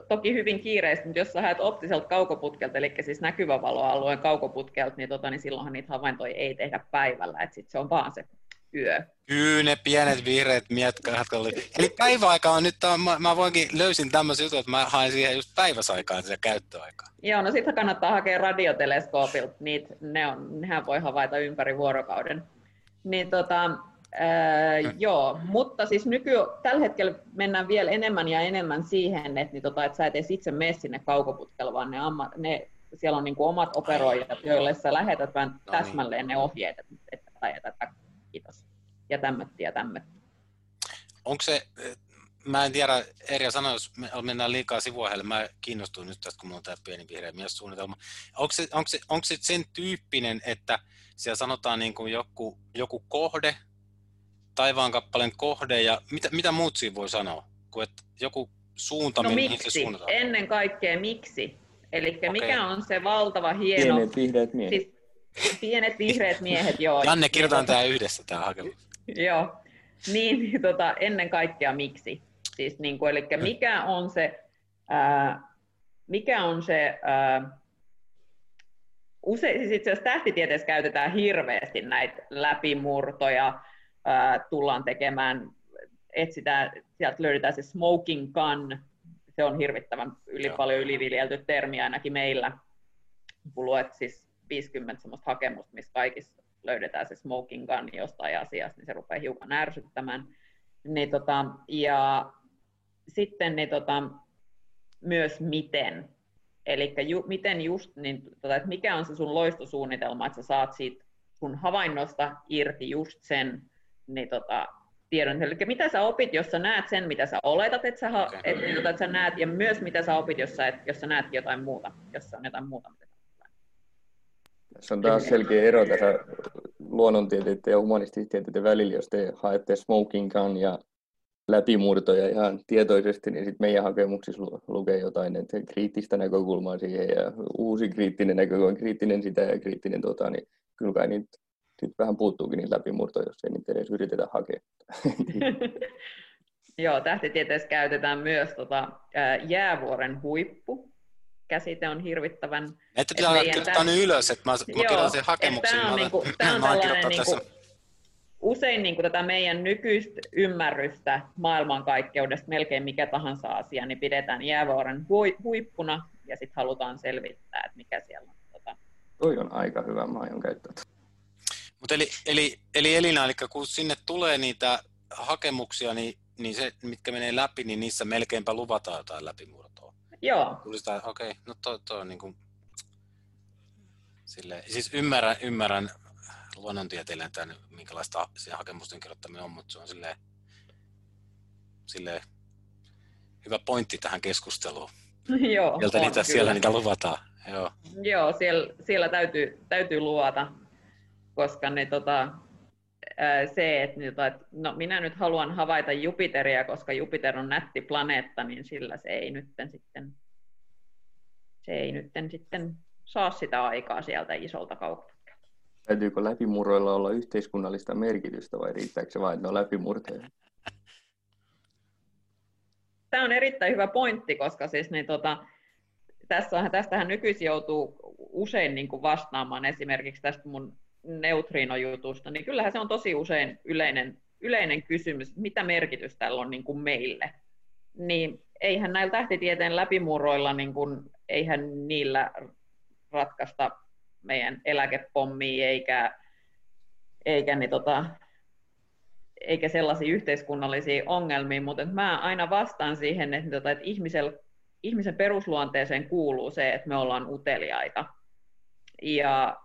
toki hyvin kiireistä, mutta jos sä haet optiselta kaukoputkelta, eli siis näkyvä valoalueen kaukoputkelta, niin, tota, niin silloinhan niitä havaintoja ei tehdä päivällä, että sit se on vaan se yö. Kyllä ne pienet vihreät mietkahat oli. Eli päiväaika on nyt, mä, mä voinkin löysin tämmöisen jutun, että mä haen siihen just päiväsaikaan sitä käyttöaikaa. Joo, no sitten kannattaa hakea radioteleskoopilta, niitä, ne on, nehän voi havaita ympäri vuorokauden. Niin tota, joo, mutta siis nyky, tällä hetkellä mennään vielä enemmän ja enemmän siihen, että, niin tota, että sä et edes itse mene sinne kaukoputkella, vaan ne, amma, ne siellä on niin kuin omat operoijat, joille sä lähetät vähän no niin. täsmälleen ne ohjeet, että, tätä ja tätä, kiitos, ja tämmötti ja tämmötti. Onko se, mä en tiedä, Erja sanoi, jos me mennään liikaa sivuaiheelle, mä kiinnostuin nyt tästä, kun mulla on tämä pieni vihreä suunnitelma. Onko se, onko, se, onko se sen tyyppinen, että siellä sanotaan niin kuin joku, joku kohde, taivaan kappaleen kohde ja mitä, mitä muut siinä voi sanoa? Kuin, että joku suunta, no mihin miksi? se suunnataan? Ennen kaikkea miksi? Eli okay. mikä on se valtava hieno... Pienet vihreät miehet. Siis, pienet vihreät miehet, joo. Janne, kirjoitetaan tämä yhdessä, tämä hakemus. joo. Niin, niin, tota, ennen kaikkea miksi? Siis, niin kuin, eli mikä on se, ää, mikä on se ää, usein, siis itse asiassa tähtitieteessä käytetään hirveästi näitä läpimurtoja, ää, tullaan tekemään, etsitään, sieltä löydetään se smoking gun, se on hirvittävän yli Joo. paljon yliviljelty termi ainakin meillä, kun luet siis 50 semmoista hakemusta, missä kaikissa löydetään se smoking gun jostain asiasta, niin se rupeaa hiukan ärsyttämään. Niin tota, ja sitten niin tota, myös miten. Eli ju, miten just, niin, tota, että mikä on se sun loistosuunnitelma, että sä saat siitä sun havainnosta irti just sen niin, tota, tiedon. Eli mitä sä opit, jos sä näet sen, mitä sä oletat, että sä, okay. et, niin, tota, että sä näet, ja myös mitä sä opit, jos sä, et, jos sä näet jotain muuta, jos on jotain muuta, mitä tässä on taas selkeä ero tässä luonnontieteiden ja humanististieteiden välillä, jos te haette smoking gun ja läpimurtoja ihan tietoisesti, niin sitten meidän hakemuksissa lukee jotain että kriittistä näkökulmaa siihen ja uusi kriittinen näkökulma, kriittinen sitä ja kriittinen tota, niin kyllä kai niitä sit vähän puuttuukin niitä läpimurtoja, jos ei niitä edes yritetä hakea. Joo, tähtitieteessä käytetään myös tota, jäävuoren huippu. Käsite on hirvittävän... Että pitää kirjoittaa nyt ylös, että mä, mä kirjoitan sen hakemuksen. Tämä on, niinku, tämä on tällainen niinku, usein niin kuin tätä meidän nykyistä ymmärrystä maailmankaikkeudesta, melkein mikä tahansa asia, niin pidetään jäävuoren huippuna ja sitten halutaan selvittää, että mikä siellä on. Tota. Toi on aika hyvä, mä aion käyttää. Mutta eli, eli, eli Elina, eli kun sinne tulee niitä hakemuksia, niin, niin se, mitkä menee läpi, niin niissä melkeinpä luvataan jotain läpimurtoa. Joo. Okei, okay, no toi, toi on niin kuin, sille, siis ymmärrän, ymmärrän luonnontieteilijän tämän, minkälaista se hakemusten kirjoittaminen on, mutta se on silleen, silleen hyvä pointti tähän keskusteluun. Joo, Sieltä niitä, siellä niitä luvataan. Joo, Joo siellä, siellä täytyy, täytyy luvata, koska ne, tota, se, että, no, minä nyt haluan havaita Jupiteria, koska Jupiter on nätti planeetta, niin sillä se ei nytten sitten, se ei nytten sitten saa sitä aikaa sieltä isolta kautta. Täytyykö läpimurroilla olla yhteiskunnallista merkitystä vai riittääkö se vain, että ne on läpimurteja? Tämä on erittäin hyvä pointti, koska siis niin, tota, tässä, tästähän nykyisin joutuu usein niin kuin vastaamaan esimerkiksi tästä mun neutrinojutusta, niin kyllähän se on tosi usein yleinen yleinen kysymys, mitä merkitys tällä on niin kuin meille, niin eihän näillä tähtitieteen läpimurroilla, niin kuin, eihän niillä ratkaista meidän eläkepommia eikä, eikä, niin tota, eikä sellaisia yhteiskunnallisia ongelmia, mutta mä aina vastaan siihen, että, tota, että ihmisel, ihmisen perusluonteeseen kuuluu se, että me ollaan uteliaita. Ja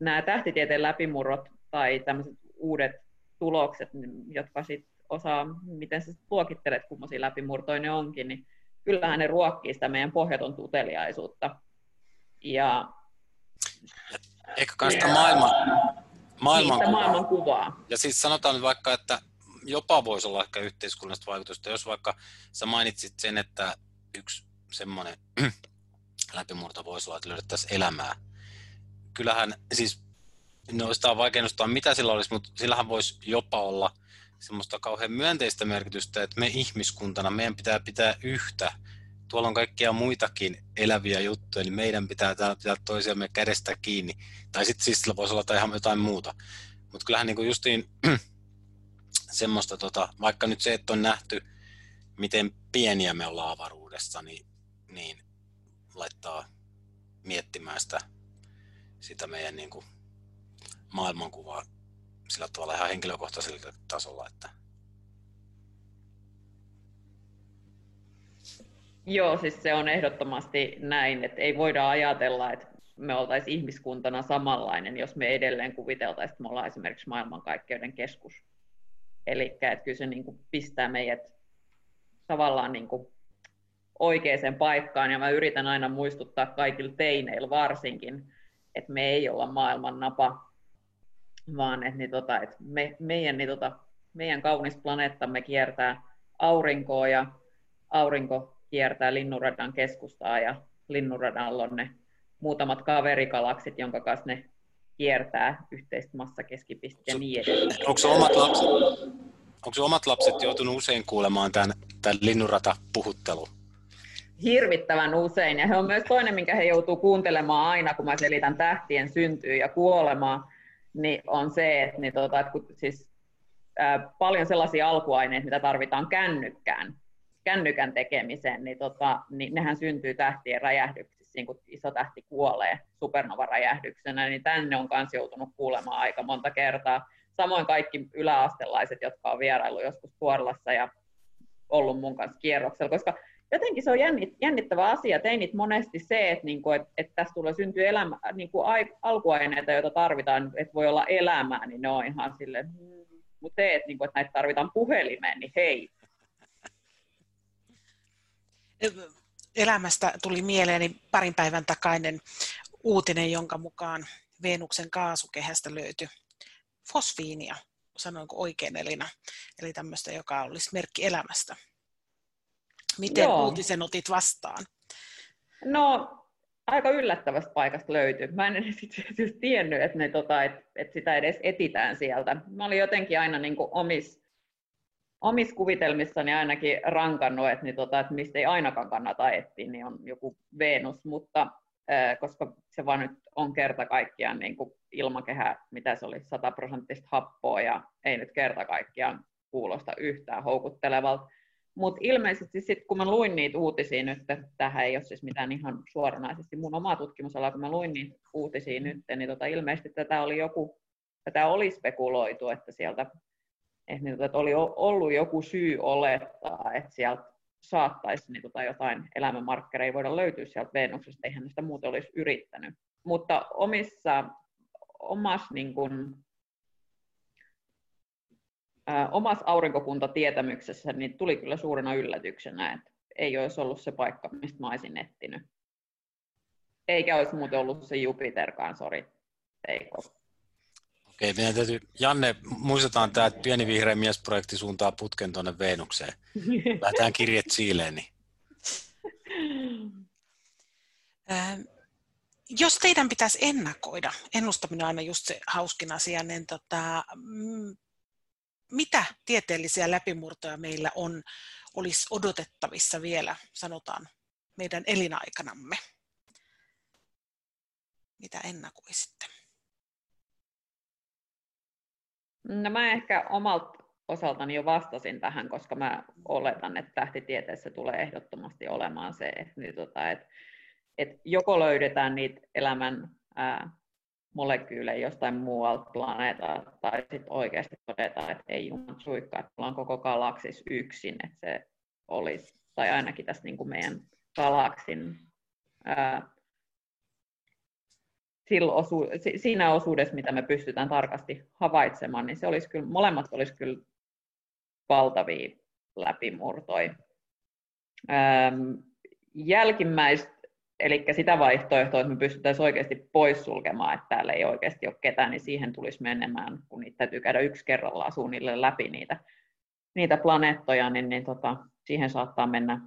nämä tähtitieteen läpimurrot tai tämmöiset uudet tulokset, jotka sit osaa, miten sä luokittelet, kummoisia läpimurtoja ne onkin, niin kyllähän ne ruokkii sitä meidän pohjaton uteliaisuutta. Ja, Eikä myös sitä maailman, maailmankuvaa. maailmankuvaa. Ja siis sanotaan nyt vaikka, että jopa voisi olla ehkä yhteiskunnallista vaikutusta, jos vaikka sä mainitsit sen, että yksi semmoinen läpimurto voisi olla, että löydettäisiin elämää. Kyllähän siis noista on vaikea mitä sillä olisi, mutta sillähän voisi jopa olla semmoista kauhean myönteistä merkitystä, että me ihmiskuntana, meidän pitää pitää yhtä. Tuolla on kaikkia muitakin eläviä juttuja, niin meidän pitää täällä pitää toisiamme kädestä kiinni. Tai sitten siis sillä voisi olla ihan jotain muuta. Mutta kyllähän niin justiin semmoista, tota, vaikka nyt se, että on nähty, miten pieniä me ollaan avaruudessa, niin, niin laittaa miettimään sitä, sitä meidän niin kuin maailmankuvaa sillä tavalla ihan henkilökohtaisella tasolla. Että... Joo, siis se on ehdottomasti näin, että ei voida ajatella, että me oltaisiin ihmiskuntana samanlainen, jos me edelleen kuviteltaisiin, että me ollaan esimerkiksi maailmankaikkeuden keskus. Eli kyllä se niin kuin pistää meidät tavallaan niin kuin oikeaan paikkaan, ja mä yritän aina muistuttaa kaikille teineillä varsinkin, että me ei olla maailman napa, vaan että, niin tota, että me, meidän, niin tota, meidän kaunis planeettamme kiertää aurinkoa ja aurinko kiertää linnunradan keskustaa ja linnunradalla on ne muutamat kaverikalaksit, jonka kanssa ne kiertää yhteistä massakeskipistettä ja niin edelleen. Onko omat lapset, onko omat lapset joutunut usein kuulemaan tämän, tämän linnunrata-puhuttelun? Hirvittävän usein, ja he on myös toinen, minkä he joutuu kuuntelemaan aina, kun mä selitän tähtien syntyä ja kuolemaa niin on se, että, niin tota, että kun, siis, ää, paljon sellaisia alkuaineita, mitä tarvitaan kännykkään, kännykän tekemiseen, niin, tota, niin nehän syntyy tähtien räjähdyksissä, niin kun iso tähti kuolee supernova-räjähdyksenä, niin tänne on myös joutunut kuulemaan aika monta kertaa. Samoin kaikki yläastelaiset, jotka on vierailu joskus Puolassa ja ollut mun kanssa kierroksella, koska jotenkin se on jännittävä asia teinit monesti se, että, niin kuin, että, että tässä tulee syntyä elämä, niin kuin alkuaineita, joita tarvitaan, että voi olla elämää, niin ne on ihan sille, mm, mutta se, että, niin kuin, että näitä tarvitaan puhelimeen, niin hei. Elämästä tuli mieleeni parin päivän takainen uutinen, jonka mukaan Venuksen kaasukehästä löytyi fosfiinia, sanoinko oikein Elina, eli tämmöistä, joka olisi merkki elämästä. Miten Joo. uutisen otit vastaan? No, aika yllättävästä paikasta löytyi. Mä en edes itse tiennyt, että, ne, tota, että, että sitä edes etitään sieltä. Mä olin jotenkin aina niin omis, omis kuvitelmissani ainakin rankannut, että, niin tota, että mistä ei ainakaan kannata etsiä, niin on joku Venus, mutta äh, koska se vaan nyt on kerta kaikkiaan niin kuin ilmakehä, mitä se oli, 100 prosenttista happoa ja ei nyt kerta kaikkiaan kuulosta yhtään houkuttelevalta. Mutta ilmeisesti sitten kun mä luin niitä uutisia nyt, tähän ei ole siis mitään ihan suoranaisesti mun omaa tutkimusalaa, kun mä luin niitä uutisia nyt, niin tota, ilmeisesti tätä oli joku, tätä oli spekuloitu, että sieltä että, niin, tota, oli ollut joku syy olettaa, että sieltä saattaisi niin tota, jotain elämänmarkkereja voida löytyä sieltä Venuksesta, eihän sitä muuten olisi yrittänyt. Mutta omissa, omassa niin kun, omassa aurinkokuntatietämyksessä niin tuli kyllä suurena yllätyksenä, että ei olisi ollut se paikka, mistä mä olisin etsinyt. Eikä olisi muuten ollut se Jupiterkaan, sori. Okei, meidän täytyy, Janne, muistetaan tämä, että pieni vihreä miesprojekti suuntaa putken tuonne Veenukseen. Lähdetään kirjet siileen. Niin. jos teidän pitäisi ennakoida, ennustaminen on aina just se hauskin asia, niin tota, mm, mitä tieteellisiä läpimurtoja meillä on, olisi odotettavissa vielä, sanotaan, meidän elinaikanamme? Mitä ennakoisitte? No mä ehkä omalta osaltani jo vastasin tähän, koska mä oletan, että tähtitieteessä tulee ehdottomasti olemaan se, että, niin tota, että, että joko löydetään niitä elämän molekyylejä jostain muualta planeetalta, tai sitten oikeasti todetaan, että ei juman suikka, että ollaan koko galaksis yksin, että se olisi, tai ainakin tässä niin kuin meidän galaksin ää, osu, siinä osuudessa, mitä me pystytään tarkasti havaitsemaan, niin se olisi kyllä, molemmat olisi kyllä valtavia läpimurtoja. Ähm, jälkimmäistä, eli sitä vaihtoehtoa, että me pystyttäisiin oikeasti poissulkemaan, että täällä ei oikeasti ole ketään, niin siihen tulisi menemään, kun niitä täytyy käydä yksi kerrallaan suunnilleen läpi niitä, niitä planeettoja, niin, niin tota, siihen saattaa mennä,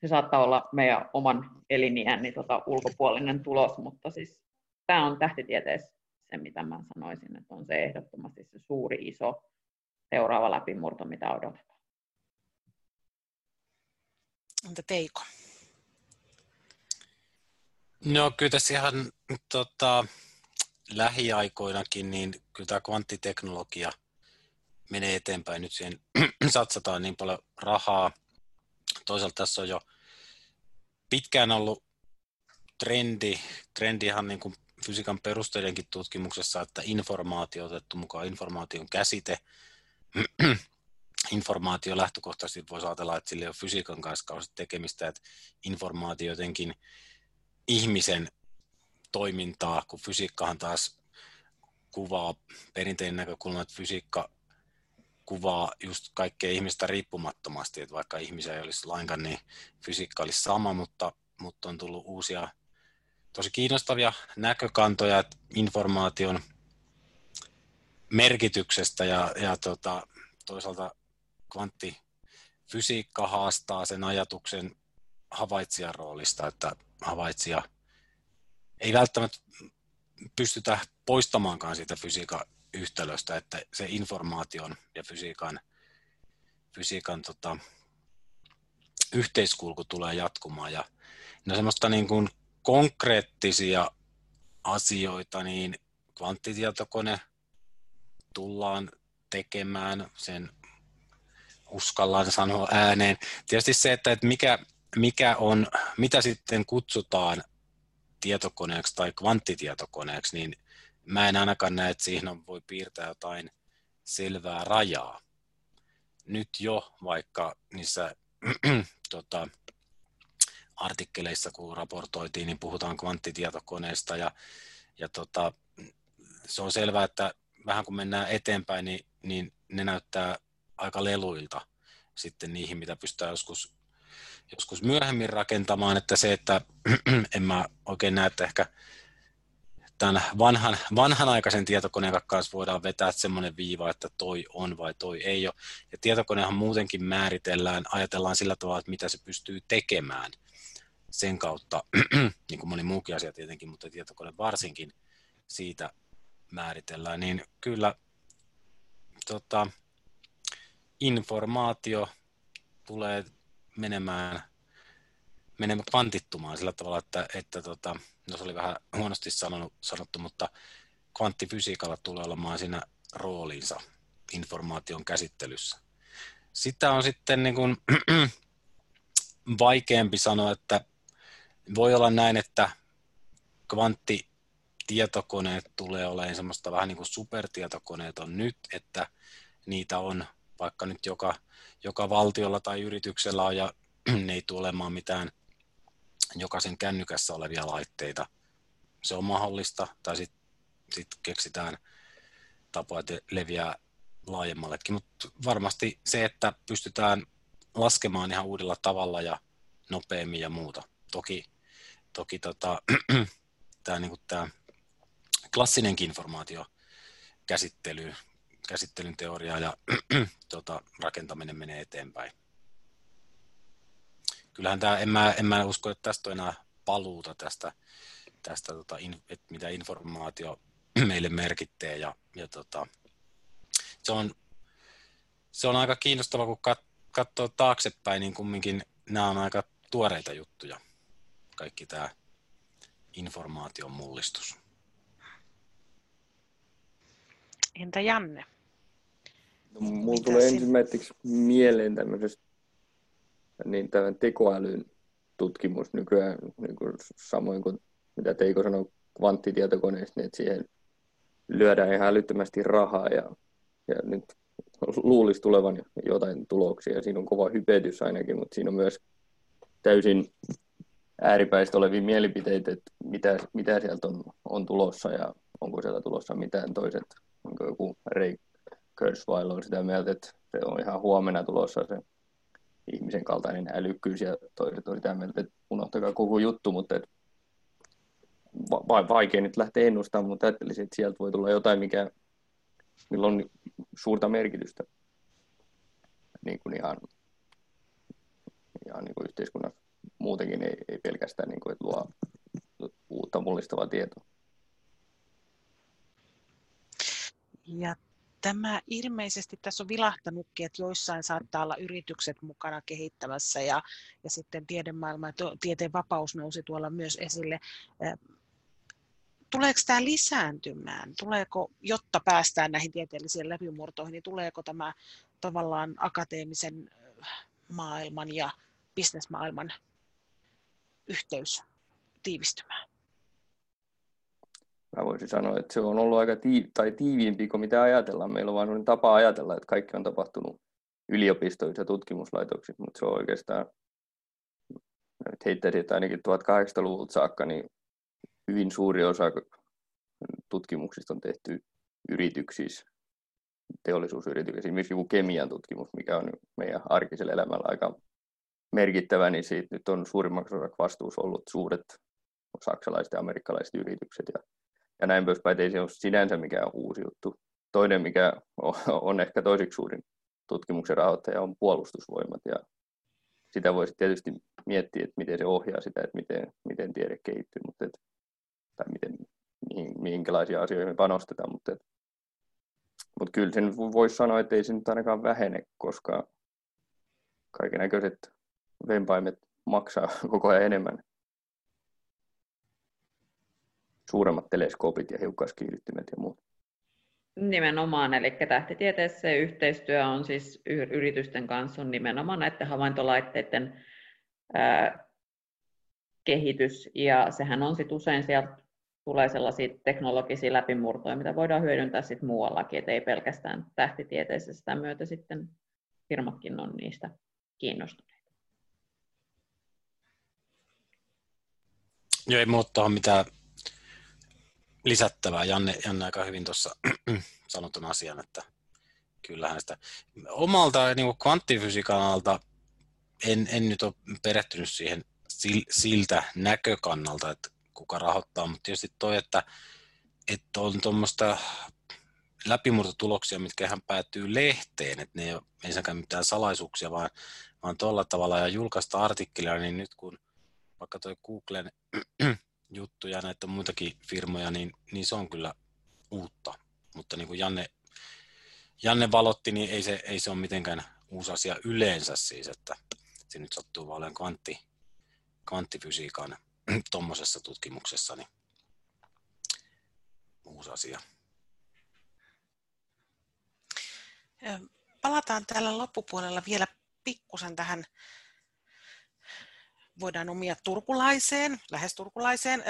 se saattaa olla meidän oman eliniän niin tota, ulkopuolinen tulos, mutta siis tämä on tähtitieteessä se, mitä mä sanoisin, että on se ehdottomasti se suuri iso seuraava läpimurto, mitä odotetaan. Entä Teiko? No kyllä tässä ihan tota, lähiaikoinakin, niin kyllä tämä kvanttiteknologia menee eteenpäin. Nyt siihen satsataan niin paljon rahaa. Toisaalta tässä on jo pitkään ollut trendi, trendihan niin kuin fysiikan perusteidenkin tutkimuksessa, että informaatio otettu mukaan informaation käsite, informaatio lähtökohtaisesti voisi ajatella, että sillä ei ole fysiikan kanssa tekemistä, että informaatio jotenkin ihmisen toimintaa, kun fysiikkahan taas kuvaa perinteinen näkökulma, että fysiikka kuvaa just kaikkea ihmistä riippumattomasti, että vaikka ihmisiä ei olisi lainkaan, niin fysiikka olisi sama, mutta, mutta on tullut uusia tosi kiinnostavia näkökantoja informaation merkityksestä ja, ja tota, toisaalta kvanttifysiikka haastaa sen ajatuksen havaitsijan roolista, että havaitsija ei välttämättä pystytä poistamaankaan siitä fysiikan yhtälöstä, että se informaation ja fysiikan, fysiikan tota, yhteiskulku tulee jatkumaan. Ja no semmoista niin kuin konkreettisia asioita, niin kvanttitietokone tullaan tekemään, sen uskallaan sanoa ääneen. Tietysti se, että, että mikä, mikä on, mitä sitten kutsutaan tietokoneeksi tai kvanttitietokoneeksi, niin mä en ainakaan näe, että siihen voi piirtää jotain selvää rajaa. Nyt jo vaikka niissä tota, artikkeleissa, kun raportoitiin, niin puhutaan kvanttitietokoneesta ja, ja tota, se on selvää, että vähän kun mennään eteenpäin, niin, niin ne näyttää aika leluilta sitten niihin, mitä pystytään joskus, joskus myöhemmin rakentamaan, että se, että en mä oikein näe, että ehkä tämän vanhan, vanhanaikaisen tietokoneen kanssa voidaan vetää semmoinen viiva, että toi on vai toi ei ole. Ja tietokonehan muutenkin määritellään, ajatellaan sillä tavalla, että mitä se pystyy tekemään sen kautta, niin kuin moni muukin asia tietenkin, mutta tietokone varsinkin siitä määritellään, niin kyllä tota, informaatio tulee menemään, menemään kvantittumaan sillä tavalla, että, että tota, no se oli vähän huonosti sanonut, sanottu, mutta kvanttifysiikalla tulee olemaan siinä roolinsa informaation käsittelyssä. Sitä on sitten niin kuin, vaikeampi sanoa, että voi olla näin, että kvanttitietokoneet tulee olemaan semmoista vähän niin kuin supertietokoneet on nyt, että niitä on vaikka nyt joka, joka valtiolla tai yrityksellä on ja ne ei tule olemaan mitään jokaisen kännykässä olevia laitteita. Se on mahdollista, tai sitten sit keksitään tapoja, että leviää laajemmallekin, mutta varmasti se, että pystytään laskemaan ihan uudella tavalla ja nopeammin ja muuta. Toki toki tota, tämä niinku klassinenkin informaatio käsittely, käsittelyn teoria ja tota, rakentaminen menee eteenpäin. Kyllähän tämä, en mä, en mä usko, että tästä on enää paluuta tästä, tästä tota, in, että mitä informaatio meille merkittää ja, ja tota, se, on, se on aika kiinnostava, kun kat, katsoo taaksepäin, niin kumminkin nämä on aika tuoreita juttuja kaikki tämä informaation mullistus. Entä Janne? No, mulla tulee ensimmäiseksi mieleen tämmöisestä niin tämän tekoälyn tutkimus nykyään, niin kuin samoin kuin mitä Teiko sanoi kvanttitietokoneista, niin että siihen lyödään ihan älyttömästi rahaa ja, ja nyt luulisi tulevan jotain tuloksia. Siinä on kova hypetys ainakin, mutta siinä on myös täysin ääripäistä olevia mielipiteitä, että mitä, mitä sieltä on, on tulossa ja onko sieltä tulossa mitään toiset, onko joku Kurzweil on sitä mieltä, että se on ihan huomenna tulossa se ihmisen kaltainen älykkyys ja toiset on sitä mieltä, että unohtakaa koko juttu, mutta että va- vaikea nyt lähteä ennustamaan, mutta ajattelisin, että sieltä voi tulla jotain, mikä, millä on suurta merkitystä niin kuin ihan, ihan niin kuin yhteiskunnassa muutenkin, ei, ei pelkästään niin kuin, että luo uutta mullistavaa tietoa. Ja tämä ilmeisesti tässä on vilahtanutkin, että joissain saattaa olla yritykset mukana kehittämässä ja, ja sitten tiedemaailma ja tieteen vapaus nousi tuolla myös esille. Tuleeko tämä lisääntymään? Tuleeko, jotta päästään näihin tieteellisiin läpimurtoihin, niin tuleeko tämä tavallaan akateemisen maailman ja bisnesmaailman yhteys tiivistymään? Mä voisin sanoa, että se on ollut aika tii- tai tiiviimpi kuin mitä ajatellaan. Meillä on vain tapa ajatella, että kaikki on tapahtunut yliopistoissa ja tutkimuslaitoksissa, mutta se on oikeastaan, nyt heittäisin, että ainakin 1800-luvulta saakka, niin hyvin suuri osa tutkimuksista on tehty yrityksissä, teollisuusyrityksissä, esimerkiksi joku kemian tutkimus, mikä on meidän arkisella elämällä aika merkittävä, niin siitä nyt on suurimmaksi osaksi vastuus ollut suuret saksalaiset ja amerikkalaiset yritykset ja, ja näin poispäin. Ei se ole sinänsä mikään uusi juttu. Toinen, mikä on, ehkä toiseksi suurin tutkimuksen rahoittaja, on puolustusvoimat ja sitä voisi tietysti miettiä, että miten se ohjaa sitä, että miten, miten tiede kehittyy, mutta et, tai miten, mihin, mihinkälaisia asioihin me panostetaan, mutta, et, mutta kyllä sen voisi sanoa, että ei se nyt ainakaan vähene, koska kaiken näköiset vempaimet maksaa koko ajan enemmän. Suuremmat teleskoopit ja hiukkaskiihdyttimet ja muut. Nimenomaan, eli tähtitieteessä yhteistyö on siis yritysten kanssa on nimenomaan näiden havaintolaitteiden ää, kehitys, ja sehän on sitten usein sieltä tulee sellaisia teknologisia läpimurtoja, mitä voidaan hyödyntää sit muuallakin, et ei pelkästään tähtitieteessä sitä myötä sitten firmatkin on niistä kiinnostuneita. Joo, ei muuta ole mitään lisättävää. Janne, Janne aika hyvin tuossa sanoi asian, että kyllähän sitä omalta niin kuin kvanttifysiikan alta en, en nyt ole perehtynyt siihen siltä näkökannalta, että kuka rahoittaa, mutta tietysti toi, että, että on tuommoista läpimurtotuloksia, mitkä ihan päätyy lehteen, että ne ei ole ensinnäkään mitään salaisuuksia, vaan, vaan tuolla tavalla ja julkaista artikkelia, niin nyt kun vaikka tuo Googlen juttu ja näitä muitakin firmoja, niin, niin se on kyllä uutta. Mutta niin kuin Janne, Janne valotti, niin ei se, ei se ole mitenkään uusi asia yleensä siis, että se nyt sattuu vaan olemaan kvantti, kvanttifysiikan tuommoisessa tutkimuksessa, niin uusi asia. Palataan täällä loppupuolella vielä pikkusen tähän voidaan omia turkulaiseen, lähes turkulaiseen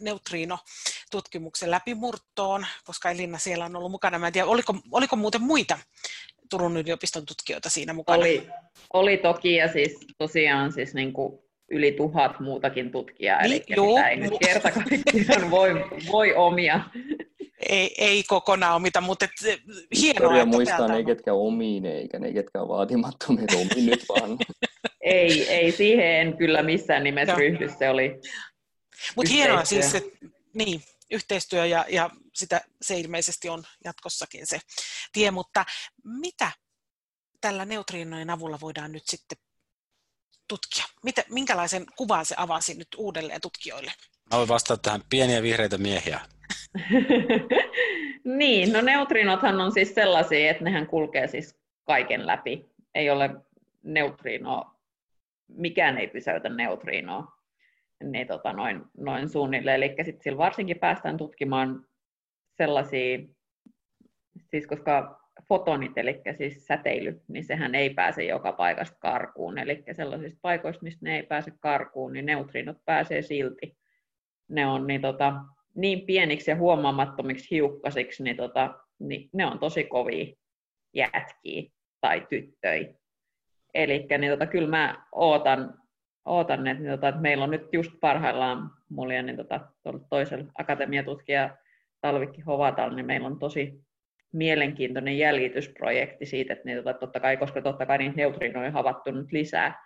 neutriino-tutkimuksen läpimurtoon, koska Elina siellä on ollut mukana. Mä en tiedä, oliko, oliko muuten muita Turun yliopiston tutkijoita siinä mukana? Oli, oli toki, ja siis tosiaan siis niin kuin yli tuhat muutakin tutkijaa, niin, eli joo, ei nyt kerta kaikkiaan voi, voi omia. Ei, ei kokonaan omita, mutta et, hienoa, että muistaa ne, ketkä omiin, eikä ne, ketkä on vaatimattomia, omiin nyt vaan. ei, ei, siihen en kyllä missään nimessä ryhdy, se oli Mutta hienoa siis, että niin, yhteistyö ja, ja sitä, se ilmeisesti on jatkossakin se tie, mutta mitä tällä neutriinojen avulla voidaan nyt sitten tutkia? Mitä, minkälaisen kuvan se avasi nyt uudelleen tutkijoille? Mä voin vastata tähän pieniä vihreitä miehiä. niin, no neutrinothan on siis sellaisia, että nehän kulkee siis kaiken läpi. Ei ole neutrino, mikään ei pysäytä neutrinoa niin tota, noin, noin suunnilleen. Eli sitten sillä varsinkin päästään tutkimaan sellaisia, siis koska fotonit, eli siis säteily, niin sehän ei pääse joka paikasta karkuun. Eli sellaisista paikoista, mistä ne ei pääse karkuun, niin neutriinot pääsee silti. Ne on niin, tota, niin pieniksi ja huomaamattomiksi hiukkasiksi, niin, tota, niin ne on tosi kovia jätkiä tai tyttöjä. Eli niin tota, kyllä mä ootan, ootan että, niin tota, että meillä on nyt just parhaillaan mulla niin tota, toisella akatemiatutkija Talvikki Hovatal, niin meillä on tosi mielenkiintoinen jäljitysprojekti siitä, että niin, tota, totta kai, koska totta kai niitä neutrinoja on havattu nyt lisää,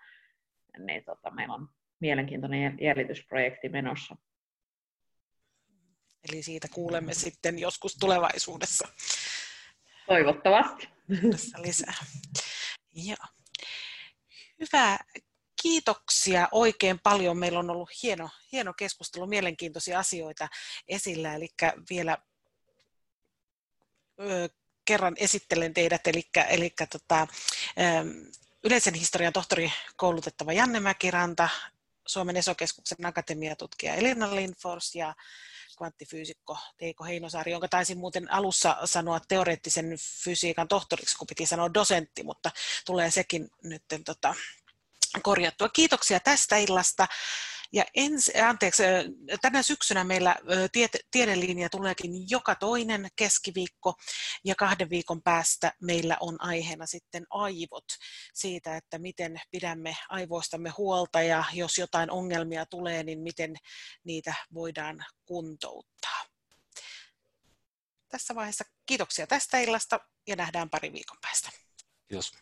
niin tota, meillä on mielenkiintoinen jäljitysprojekti menossa. Eli siitä kuulemme sitten joskus tulevaisuudessa. Toivottavasti. Tässä lisää. Joo. Hyvä. Kiitoksia oikein paljon. Meillä on ollut hieno, hieno keskustelu, mielenkiintoisia asioita esillä. Eli vielä ö, kerran esittelen teidät, eli, eli tota, yleisen historian tohtori koulutettava Janne Mäkiranta, Suomen esokeskuksen akatemiatutkija Elina Lindfors ja kvanttifyysikko Teiko Heinosaari, jonka taisin muuten alussa sanoa teoreettisen fysiikan tohtoriksi, kun piti sanoa dosentti, mutta tulee sekin nyt tota, korjattua. Kiitoksia tästä illasta. Ja ens, anteeksi, tänä syksynä meillä tiedelinja tuleekin joka toinen keskiviikko ja kahden viikon päästä meillä on aiheena sitten aivot siitä, että miten pidämme aivoistamme huolta ja jos jotain ongelmia tulee, niin miten niitä voidaan kuntouttaa. Tässä vaiheessa kiitoksia tästä illasta ja nähdään pari viikon päästä. Kiitos.